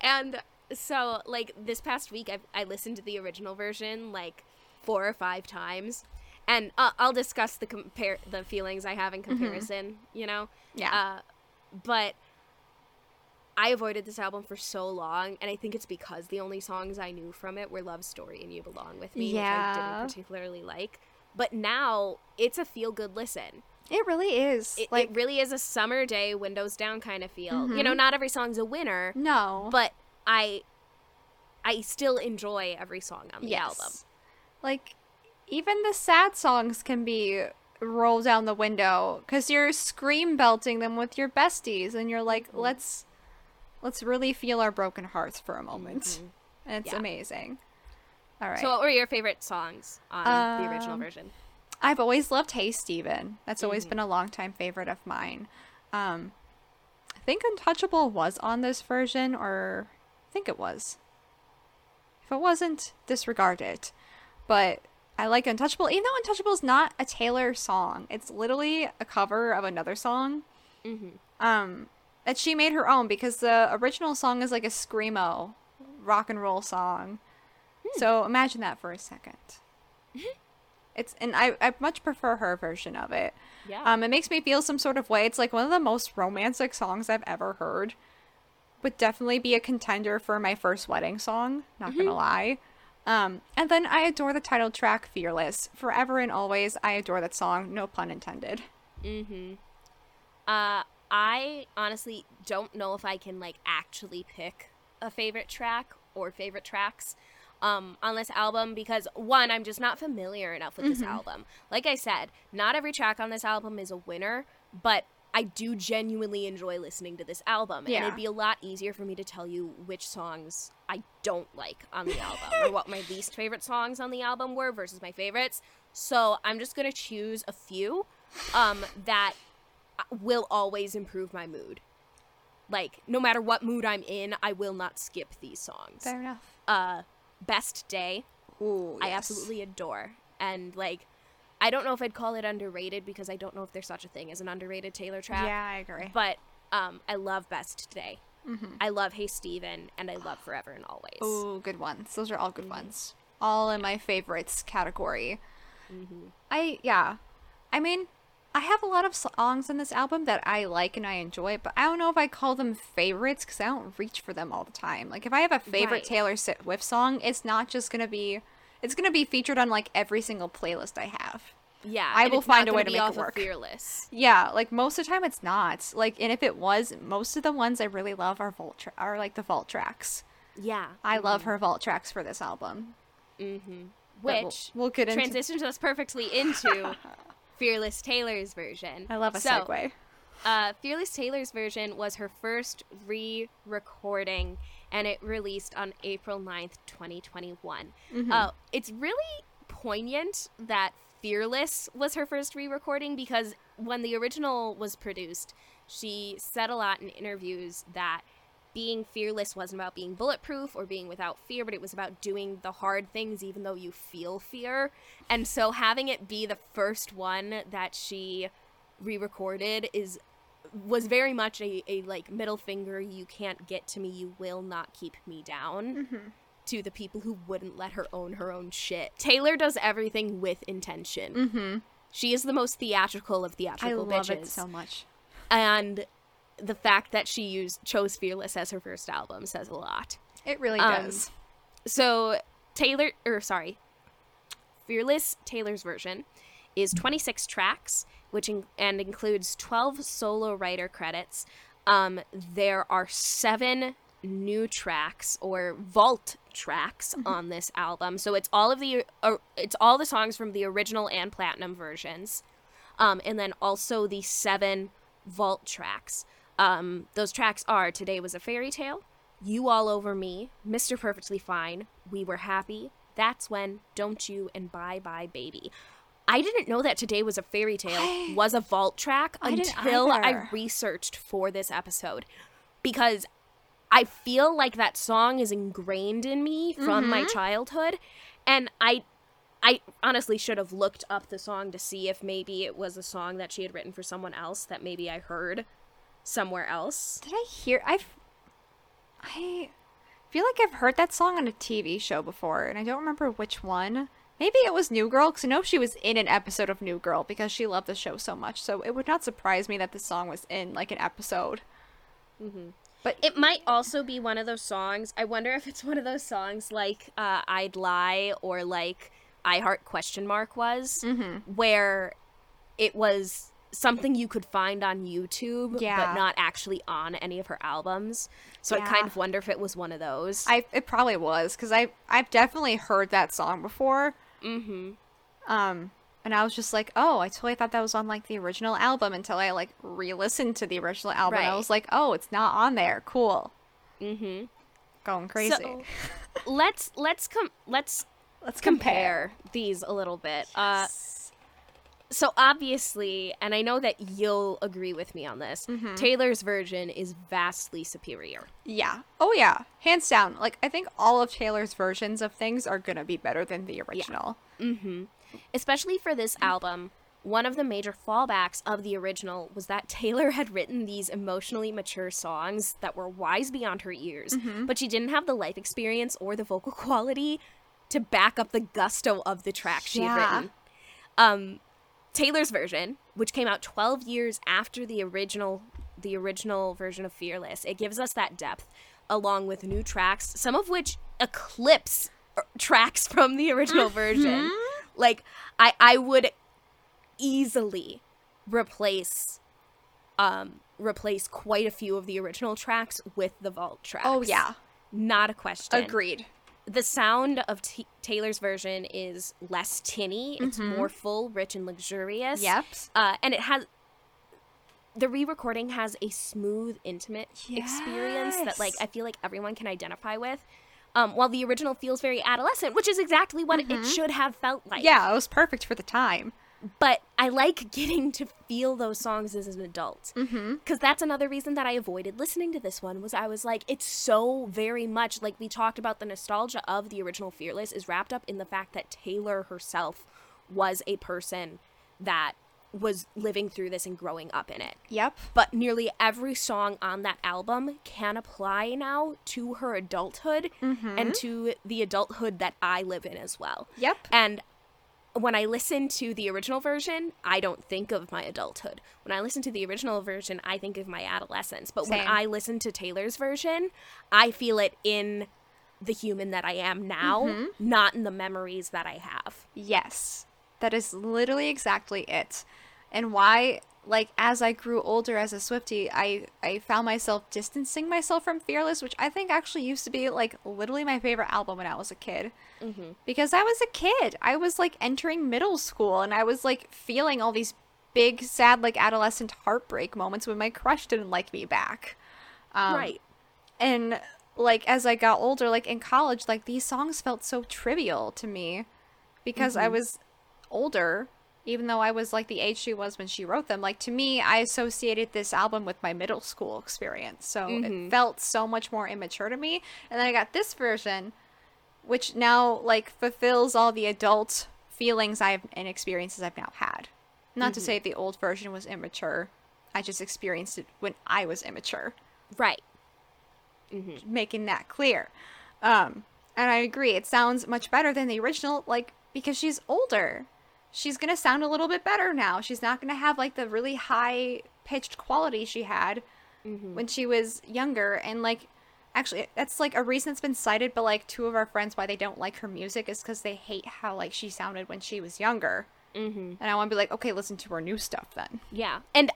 Speaker 1: [LAUGHS] and so like this past week I I listened to the original version like four or five times. And uh, I'll discuss the compare the feelings I have in comparison, you know.
Speaker 2: yeah.
Speaker 1: Uh, but I avoided this album for so long, and I think it's because the only songs I knew from it were "Love Story" and "You Belong with Me," which I didn't particularly like. But now it's a feel good listen.
Speaker 2: it really is.
Speaker 1: It,
Speaker 2: like
Speaker 1: it really is a summer day, windows down kind of feel. You
Speaker 2: Mm-hmm.
Speaker 1: know, not every song's a winner,
Speaker 2: no.
Speaker 1: but I, I still enjoy every song on the
Speaker 2: yes.
Speaker 1: album.
Speaker 2: Like even the sad songs can be roll down the window because you're scream belting them with your besties and you're like
Speaker 1: Mm-hmm.
Speaker 2: let's let's really feel our broken hearts for a moment and it's
Speaker 1: Mm-hmm. Yeah.
Speaker 2: amazing all right
Speaker 1: So, what were your favorite songs on the original
Speaker 2: Um,
Speaker 1: version?
Speaker 2: i've always loved hey Stephen that's always
Speaker 1: Mm-hmm.
Speaker 2: been a longtime favorite of mine um i think untouchable was on this version or i think it was if it wasn't disregard it but I like Untouchable, even though Untouchable is not a Taylor song. It's literally a cover of another song.
Speaker 1: Mhm.
Speaker 2: Um, that she made her own because the original song is like a screamo rock and roll song. So imagine that for a 2nd [LAUGHS] It's and I I much prefer her version of it.
Speaker 1: Yeah.
Speaker 2: Um, it makes me feel some sort of way. It's like one of the most romantic songs I've ever heard. Would definitely be a contender for my first wedding song. Not gonna lie. Um, and then I adore the title track "Fearless." Forever and always, I adore that song. No pun intended.
Speaker 1: Mm-hmm. Uh, I honestly don't know if I can like actually pick a favorite track or favorite tracks um, on this album because one, I'm just not familiar enough with this album. Like I said, not every track on this album is a winner, but I do genuinely enjoy listening to this album, and
Speaker 2: Yeah.
Speaker 1: it'd be a lot easier for me to tell you which songs I don't like on the album or what my least favorite songs on the album were versus my favorites. So I'm just gonna choose a few um, that will always improve my mood. Like no matter what mood I'm in, I will not skip these songs.
Speaker 2: Fair enough.
Speaker 1: Uh, Best Day,
Speaker 2: Ooh,
Speaker 1: I absolutely adore, and like. I don't know if I'd call it underrated because I don't know if there's such a thing as an underrated Taylor track.
Speaker 2: Yeah, I agree.
Speaker 1: But um, I love Best Day. Mm-hmm. I love Hey Stephen and I love Forever and Always.
Speaker 2: Oh, good ones. Those are all good mm-hmm. ones. All in my favorites category. Mm-hmm. I yeah. I mean, I have a lot of songs on this album that I like and I enjoy, but I don't know if I call them favorites because I don't reach for them all the time. Like if I have a favorite
Speaker 1: Right.
Speaker 2: Taylor Swift song, it's not just gonna be. It's gonna be featured on like every single playlist I have.
Speaker 1: Yeah,
Speaker 2: I will find a way to make it work.
Speaker 1: Fearless.
Speaker 2: Yeah, like most of the time it's not. Like, and if it was, most of the ones I really love are vault tra- are like the vault tracks.
Speaker 1: Yeah,
Speaker 2: I love her vault tracks for this album.
Speaker 1: mm-hmm.
Speaker 2: But we'll-
Speaker 1: which
Speaker 2: we'll, get into.
Speaker 1: transitions us perfectly into [LAUGHS] Fearless Taylor's version.
Speaker 2: I love a
Speaker 1: so,
Speaker 2: segue.
Speaker 1: Uh, Fearless Taylor's version was her first re-recording, and it released on April 9th, 2021.
Speaker 2: Mm-hmm.
Speaker 1: Uh, it's really poignant that Fearless was her first re-recording because when the original was produced, she said a lot in interviews that being fearless wasn't about being bulletproof or being without fear, but it was about doing the hard things even though you feel fear. And so having it be the first one that she re-recorded is was very much a, a like middle finger you can't get to me you will not keep me down to the people who wouldn't let her own her own shit taylor does everything with intention
Speaker 2: Mm-hmm.
Speaker 1: she is the most theatrical of theatrical I
Speaker 2: love
Speaker 1: bitches
Speaker 2: it so much.
Speaker 1: and the fact that she used chose fearless as her first album says a lot
Speaker 2: It really
Speaker 1: Um,
Speaker 2: does.
Speaker 1: so Taylor or sorry, Fearless Taylor's version is 26 tracks, which in- and includes 12 solo writer credits. Um, there are seven new tracks or vault tracks on this album. So it's all of the uh, it's all the songs from the original and platinum versions. Um, and then also the seven vault tracks. Um, those tracks are Today Was a Fairy Tale, You All Over Me, Mr. Perfectly Fine, We Were Happy, That's When, Don't You, and Bye Bye Baby. I didn't know that Today Was a Fairy Tale
Speaker 2: I-
Speaker 1: was a vault track
Speaker 2: I
Speaker 1: until I researched for this episode because I feel like that song is ingrained in me from my
Speaker 2: Mm-hmm.
Speaker 1: childhood and I I honestly should have looked up the song to see if maybe it was a song that she had written for someone else that maybe I heard somewhere else.
Speaker 2: Did I hear? I've. I feel like I've heard that song on a TV show before, and I don't remember which one. Maybe it was New Girl, because I know she was in an episode of New Girl because she loved the show so much. So it would not surprise me that this song was in like an episode. But
Speaker 1: It might also be one of those songs. I wonder if it's one of those songs like uh, "I'd Lie" or like "I Heart" question mark was,
Speaker 2: Mm-hmm.
Speaker 1: where it was something you could find on YouTube,
Speaker 2: Yeah.
Speaker 1: but not actually on any of her albums. So I kind of wonder if it was one of those.
Speaker 2: I it probably was because I I've definitely heard that song before.
Speaker 1: mm-hmm.
Speaker 2: Um, and I was just like, oh, I totally thought that was on like the original album until I like re-listened to the original album. and I was like, oh, it's not on there. Cool,
Speaker 1: Mm-hmm.
Speaker 2: going crazy.
Speaker 1: So let's let's com- let's
Speaker 2: Let's
Speaker 1: compare these a little bit. Uh, so obviously, and I know that you'll agree with me on this,
Speaker 2: Mm-hmm.
Speaker 1: Taylor's version is vastly superior.
Speaker 2: Yeah. Oh yeah. Hands down. Like I think all of Taylor's versions of things are gonna be better than the original.
Speaker 1: Mm-hmm. Especially for this album, one of the major fallbacks of the original was that Taylor had written these emotionally mature songs that were wise beyond her years, but she didn't have the life experience or the vocal quality to back up the gusto of the track she had
Speaker 2: Yeah.
Speaker 1: written. Um, Taylor's version, which came out 12 years after the original the original version of Fearless, it gives us that depth along with new tracks, some of which eclipse uh, tracks from the original version. Like I I would easily replace um replace quite a few of the original tracks with the vault tracks.
Speaker 2: Oh yeah.
Speaker 1: Not a question
Speaker 2: Agreed.
Speaker 1: The sound of T- Taylor's version is less tinny. It's more full, rich, and luxurious.
Speaker 2: Yep.
Speaker 1: Uh, and it has the re-recording has a smooth, intimate experience that, like, I feel like everyone can identify with. Um, while the original feels very adolescent, which is exactly what it should have felt like.
Speaker 2: Yeah, it was perfect for the time.
Speaker 1: But I like getting to feel those songs as an adult.
Speaker 2: Mm-hmm.
Speaker 1: Because that's another reason that I avoided listening to this one was I was like, it's so very much like we talked about the nostalgia of the original Fearless is wrapped up in the fact that Taylor herself was a person that was living through this and growing up in it.
Speaker 2: Yep.
Speaker 1: But nearly every song on that album can apply now to her adulthood and to the adulthood that I live in as well.
Speaker 2: Yep.
Speaker 1: And when I listen to the original version, I don't think of my adulthood. When I listen to the original version, I think of my adolescence. But when I listen to Taylor's version, I feel it in the human that I am now, mm-hmm. not in the memories that I have.
Speaker 2: Yes. That is literally exactly it. And why like as I grew older as a Swifty, I I found myself distancing myself from Fearless, which I think actually used to be like literally my favorite album when I was a kid.
Speaker 1: Mm-hmm.
Speaker 2: Because I was a kid. I was like entering middle school and I was like feeling all these big sad like adolescent heartbreak moments when my crush didn't like me back. Um,
Speaker 1: right.
Speaker 2: And like as I got older, like in college, like these songs felt so trivial to me because I
Speaker 1: Mhm.
Speaker 2: was older, even though I was like the age she was when she wrote them. Like to me, I associated this album with my middle school experience. So
Speaker 1: Mhm.
Speaker 2: it felt so much more immature to me. And then I got this version, which now like fulfills all the adult feelings I've and experiences I've now had. Not to
Speaker 1: Mhm.
Speaker 2: say the old version was immature. I just experienced it when I was immature
Speaker 1: Right. hmm
Speaker 2: making that clear. Um, and I agree, it sounds much better than the original, like because she's older. She's gonna sound a little bit better now. She's not gonna have like the really high pitched quality she had
Speaker 1: hmm
Speaker 2: when she was younger. And like, actually, that's like a reason that's been cited. But like, two of our friends why they don't like her music is because they hate how like she sounded when she was younger.
Speaker 1: hmm
Speaker 2: And I want to be like, okay, listen to her new stuff then.
Speaker 1: Yeah. And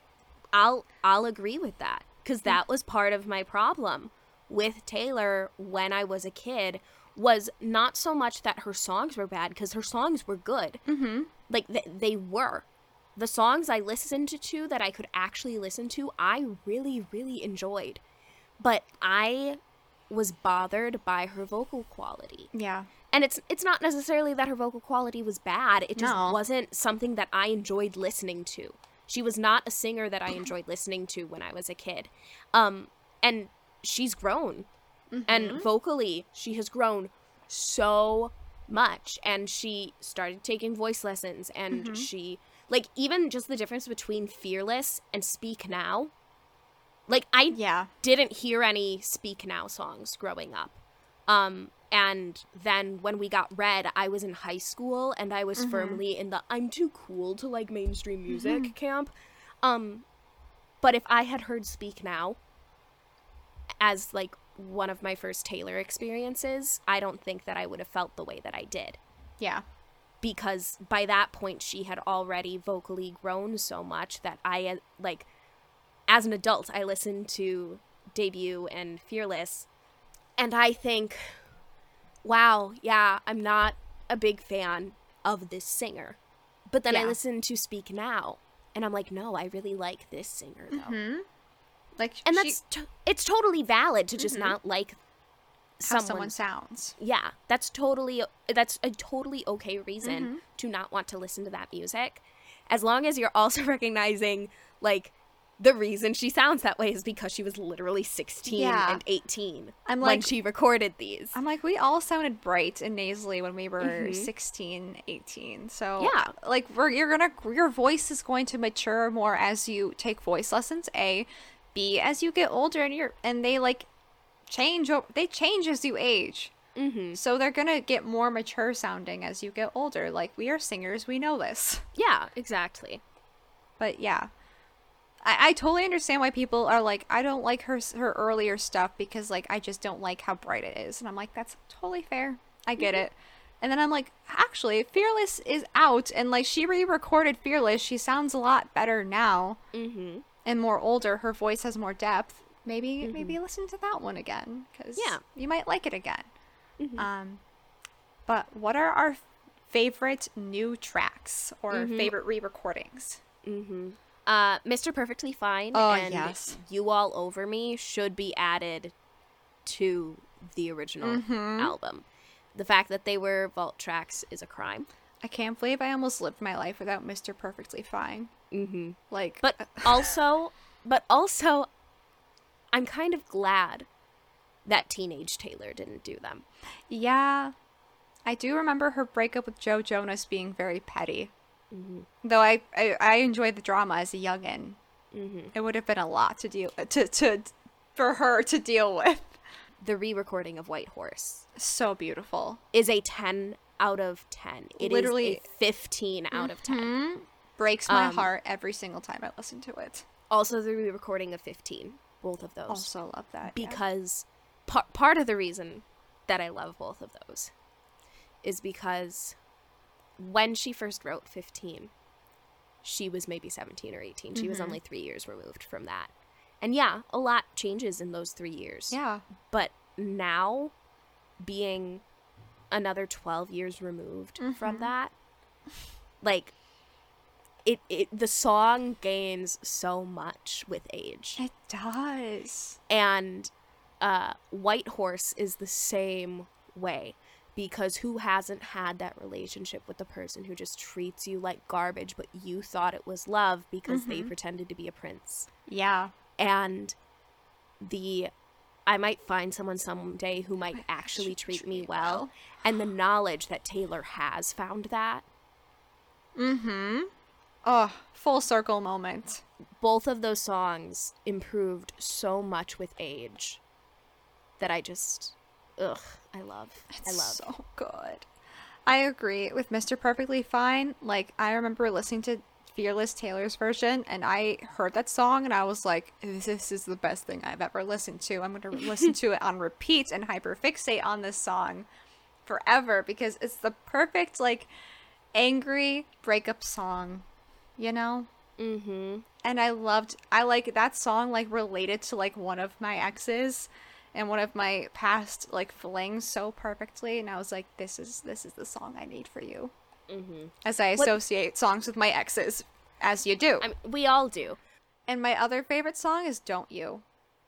Speaker 1: I'll I'll agree with that cuz that was part of my problem with Taylor when I was a kid was not so much that her songs were bad cuz her songs were good.
Speaker 2: Mm-hmm.
Speaker 1: Like th- they were. The songs I listened to that I could actually listen to, I really really enjoyed. But I was bothered by her vocal quality.
Speaker 2: Yeah.
Speaker 1: And it's it's not necessarily that her vocal quality was bad. It just
Speaker 2: No.
Speaker 1: wasn't something that I enjoyed listening to. She was not a singer that I enjoyed listening to when I was a kid. Um and she's grown. And vocally, she has grown so much and she started taking voice lessons and she like even just the difference between Fearless and Speak Now. Like I
Speaker 2: Yeah.
Speaker 1: didn't hear any Speak Now songs growing up. Um, and then when we got Red, I was in high school and I was firmly in the I'm too cool to like mainstream music camp. Um, but if I had heard Speak Now as like one of my first Taylor experiences, I don't think that I would have felt the way that I did
Speaker 2: Yeah.
Speaker 1: because by that point she had already vocally grown so much that I uh, like as an adult I listened to debut and fearless and I think wow yeah I'm not a big fan of this singer but then I
Speaker 2: Yeah.
Speaker 1: listen to speak now and I'm like no I really like this singer though
Speaker 2: Hmm. Like,
Speaker 1: and
Speaker 2: she-
Speaker 1: that's to- it's totally valid to just
Speaker 2: Mhm.
Speaker 1: not like
Speaker 2: how someone sounds.
Speaker 1: yeah that's totally that's a totally okay reason
Speaker 2: Mhm.
Speaker 1: to not want to listen to that music as long as you're [LAUGHS] also recognizing like the reason she sounds that way is because she was literally 16
Speaker 2: Yeah.
Speaker 1: and 18
Speaker 2: I'm like, when
Speaker 1: she recorded these
Speaker 2: I'm like, we all sounded bright and nasally when we were
Speaker 1: Mhm.
Speaker 2: 16, 18. So
Speaker 1: Yeah.
Speaker 2: like we're you're gonna your voice is going to mature more as you take voice lessons. A, B as you get older and you're and they like change. They change as you age.
Speaker 1: mm-hmm.
Speaker 2: So they're gonna get more mature sounding as you get older. Like we are singers, we know this.
Speaker 1: yeah exactly
Speaker 2: But yeah. I, I totally understand why people are like, I don't like her her earlier stuff because like I just don't like how bright it is, and I'm like, that's totally fair. I get it. And then I'm like, actually, Fearless is out, and like she re-recorded Fearless. She sounds a lot better now
Speaker 1: mm-hmm.
Speaker 2: And more older. Her voice has more depth. Maybe maybe listen to that one again because
Speaker 1: Yeah.
Speaker 2: you might like it again.
Speaker 1: Mhm.
Speaker 2: Um, but what are our favorite new tracks or
Speaker 1: Mhm.
Speaker 2: favorite re-recordings?
Speaker 1: Mm-hmm. Uh, Mr. Perfectly Fine
Speaker 2: Oh,
Speaker 1: and
Speaker 2: yes.
Speaker 1: You All Over Me should be added to the original
Speaker 2: Mhm.
Speaker 1: album. The fact that they were vault tracks is a crime.
Speaker 2: I can't believe I almost lived my life without Mr. Perfectly Fine.
Speaker 1: Mm-hmm.
Speaker 2: Like,
Speaker 1: But [LAUGHS] also, but also, I'm kind of glad that Teenage Taylor didn't do them.
Speaker 2: yeah, I do remember her breakup with Joe Jonas being very petty.
Speaker 1: Mm-hmm.
Speaker 2: Though I, I, I enjoyed the drama as a youngin'.
Speaker 1: Mm-hmm.
Speaker 2: It would have been a lot to deal to to for her to deal with.
Speaker 1: The re-recording of White Horse
Speaker 2: So beautiful.
Speaker 1: is a 10 out of 10. It is
Speaker 2: Literally-
Speaker 1: a 15 out of 10.
Speaker 2: Breaks my
Speaker 1: Um,
Speaker 2: heart every single time I listen to it.
Speaker 1: Also, the re-recording of 15. Both of those.
Speaker 2: Also love that. yeah.
Speaker 1: because par- part of the reason that I love both of those is because when she first wrote 15, she was maybe 17 or 18. She was
Speaker 2: Mhm.
Speaker 1: only three years removed from that. And yeah, a lot changes in those three years.
Speaker 2: Yeah.
Speaker 1: But now, being another 12 years removed from
Speaker 2: Mhm.
Speaker 1: that, like, it, it the song gains so much with age
Speaker 2: It does.
Speaker 1: and uh, White Horse is the same way because who hasn't had that relationship with the person who just treats you like garbage, but you thought it was love because they
Speaker 2: Mhm.
Speaker 1: pretended to be a prince?
Speaker 2: Yeah.
Speaker 1: And the I might find someone someday who might
Speaker 2: Might actually
Speaker 1: treat
Speaker 2: treat
Speaker 1: me
Speaker 2: me
Speaker 1: well,
Speaker 2: well.
Speaker 1: and the knowledge that Taylor has found that
Speaker 2: Mm-hmm. Oh, full circle moment.
Speaker 1: both of those songs improved so much with age that I just ugh, I love. I
Speaker 2: It's
Speaker 1: love.
Speaker 2: so good. I agree with Mr. Perfectly Fine. Like I remember listening to Fearless Taylor's version and I heard that song and I was like, this is the best thing I've ever listened to. I'm going to listen to it on repeat and hyperfixate on this song forever because it's the perfect like angry breakup song, you know?
Speaker 1: Mm-hmm.
Speaker 2: and I loved I like that song like related to like one of my exes and one of my past like flings so perfectly and I was like this is this is the song I need for you
Speaker 1: Mm-hmm.
Speaker 2: as I
Speaker 1: What-
Speaker 2: associate songs with my exes as you do.
Speaker 1: I mean, we all do.
Speaker 2: and my other favorite song is Don't You.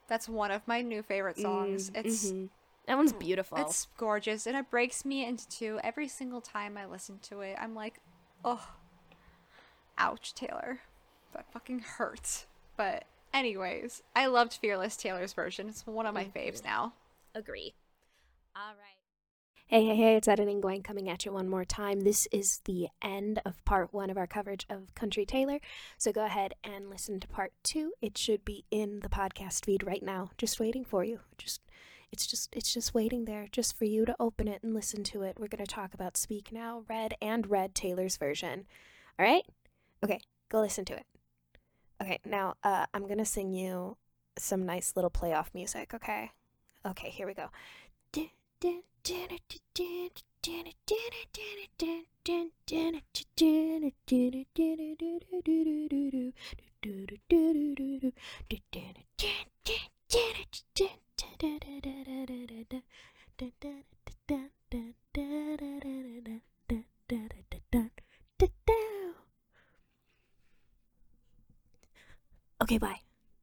Speaker 2: That's one of my new favorite songs.
Speaker 1: Mm,
Speaker 2: It's
Speaker 1: mhm. that one's beautiful.
Speaker 2: it's gorgeous and it breaks me into two every single time I listen to it. I'm like, "Oh. Ouch, Taylor. That fucking hurts." But anyways, I loved Fearless Taylor's version. It's one of my faves now.
Speaker 1: Agree. All right. Hey, hey, hey, it's Editing Gwen coming at you one more time. This is the end of part one of our coverage of Country Taylor. So go ahead and listen to part two. It should be in the podcast feed right now, just waiting for you. Just it's just it's just waiting there just for you to open it and listen to it. We're gonna talk about Speak Now, Red, and Red Taylor's version. All right? Okay, go listen to it. Okay, now uh, I'm gonna sing you some nice little playoff music, okay? Okay, here we go. Okay, bye.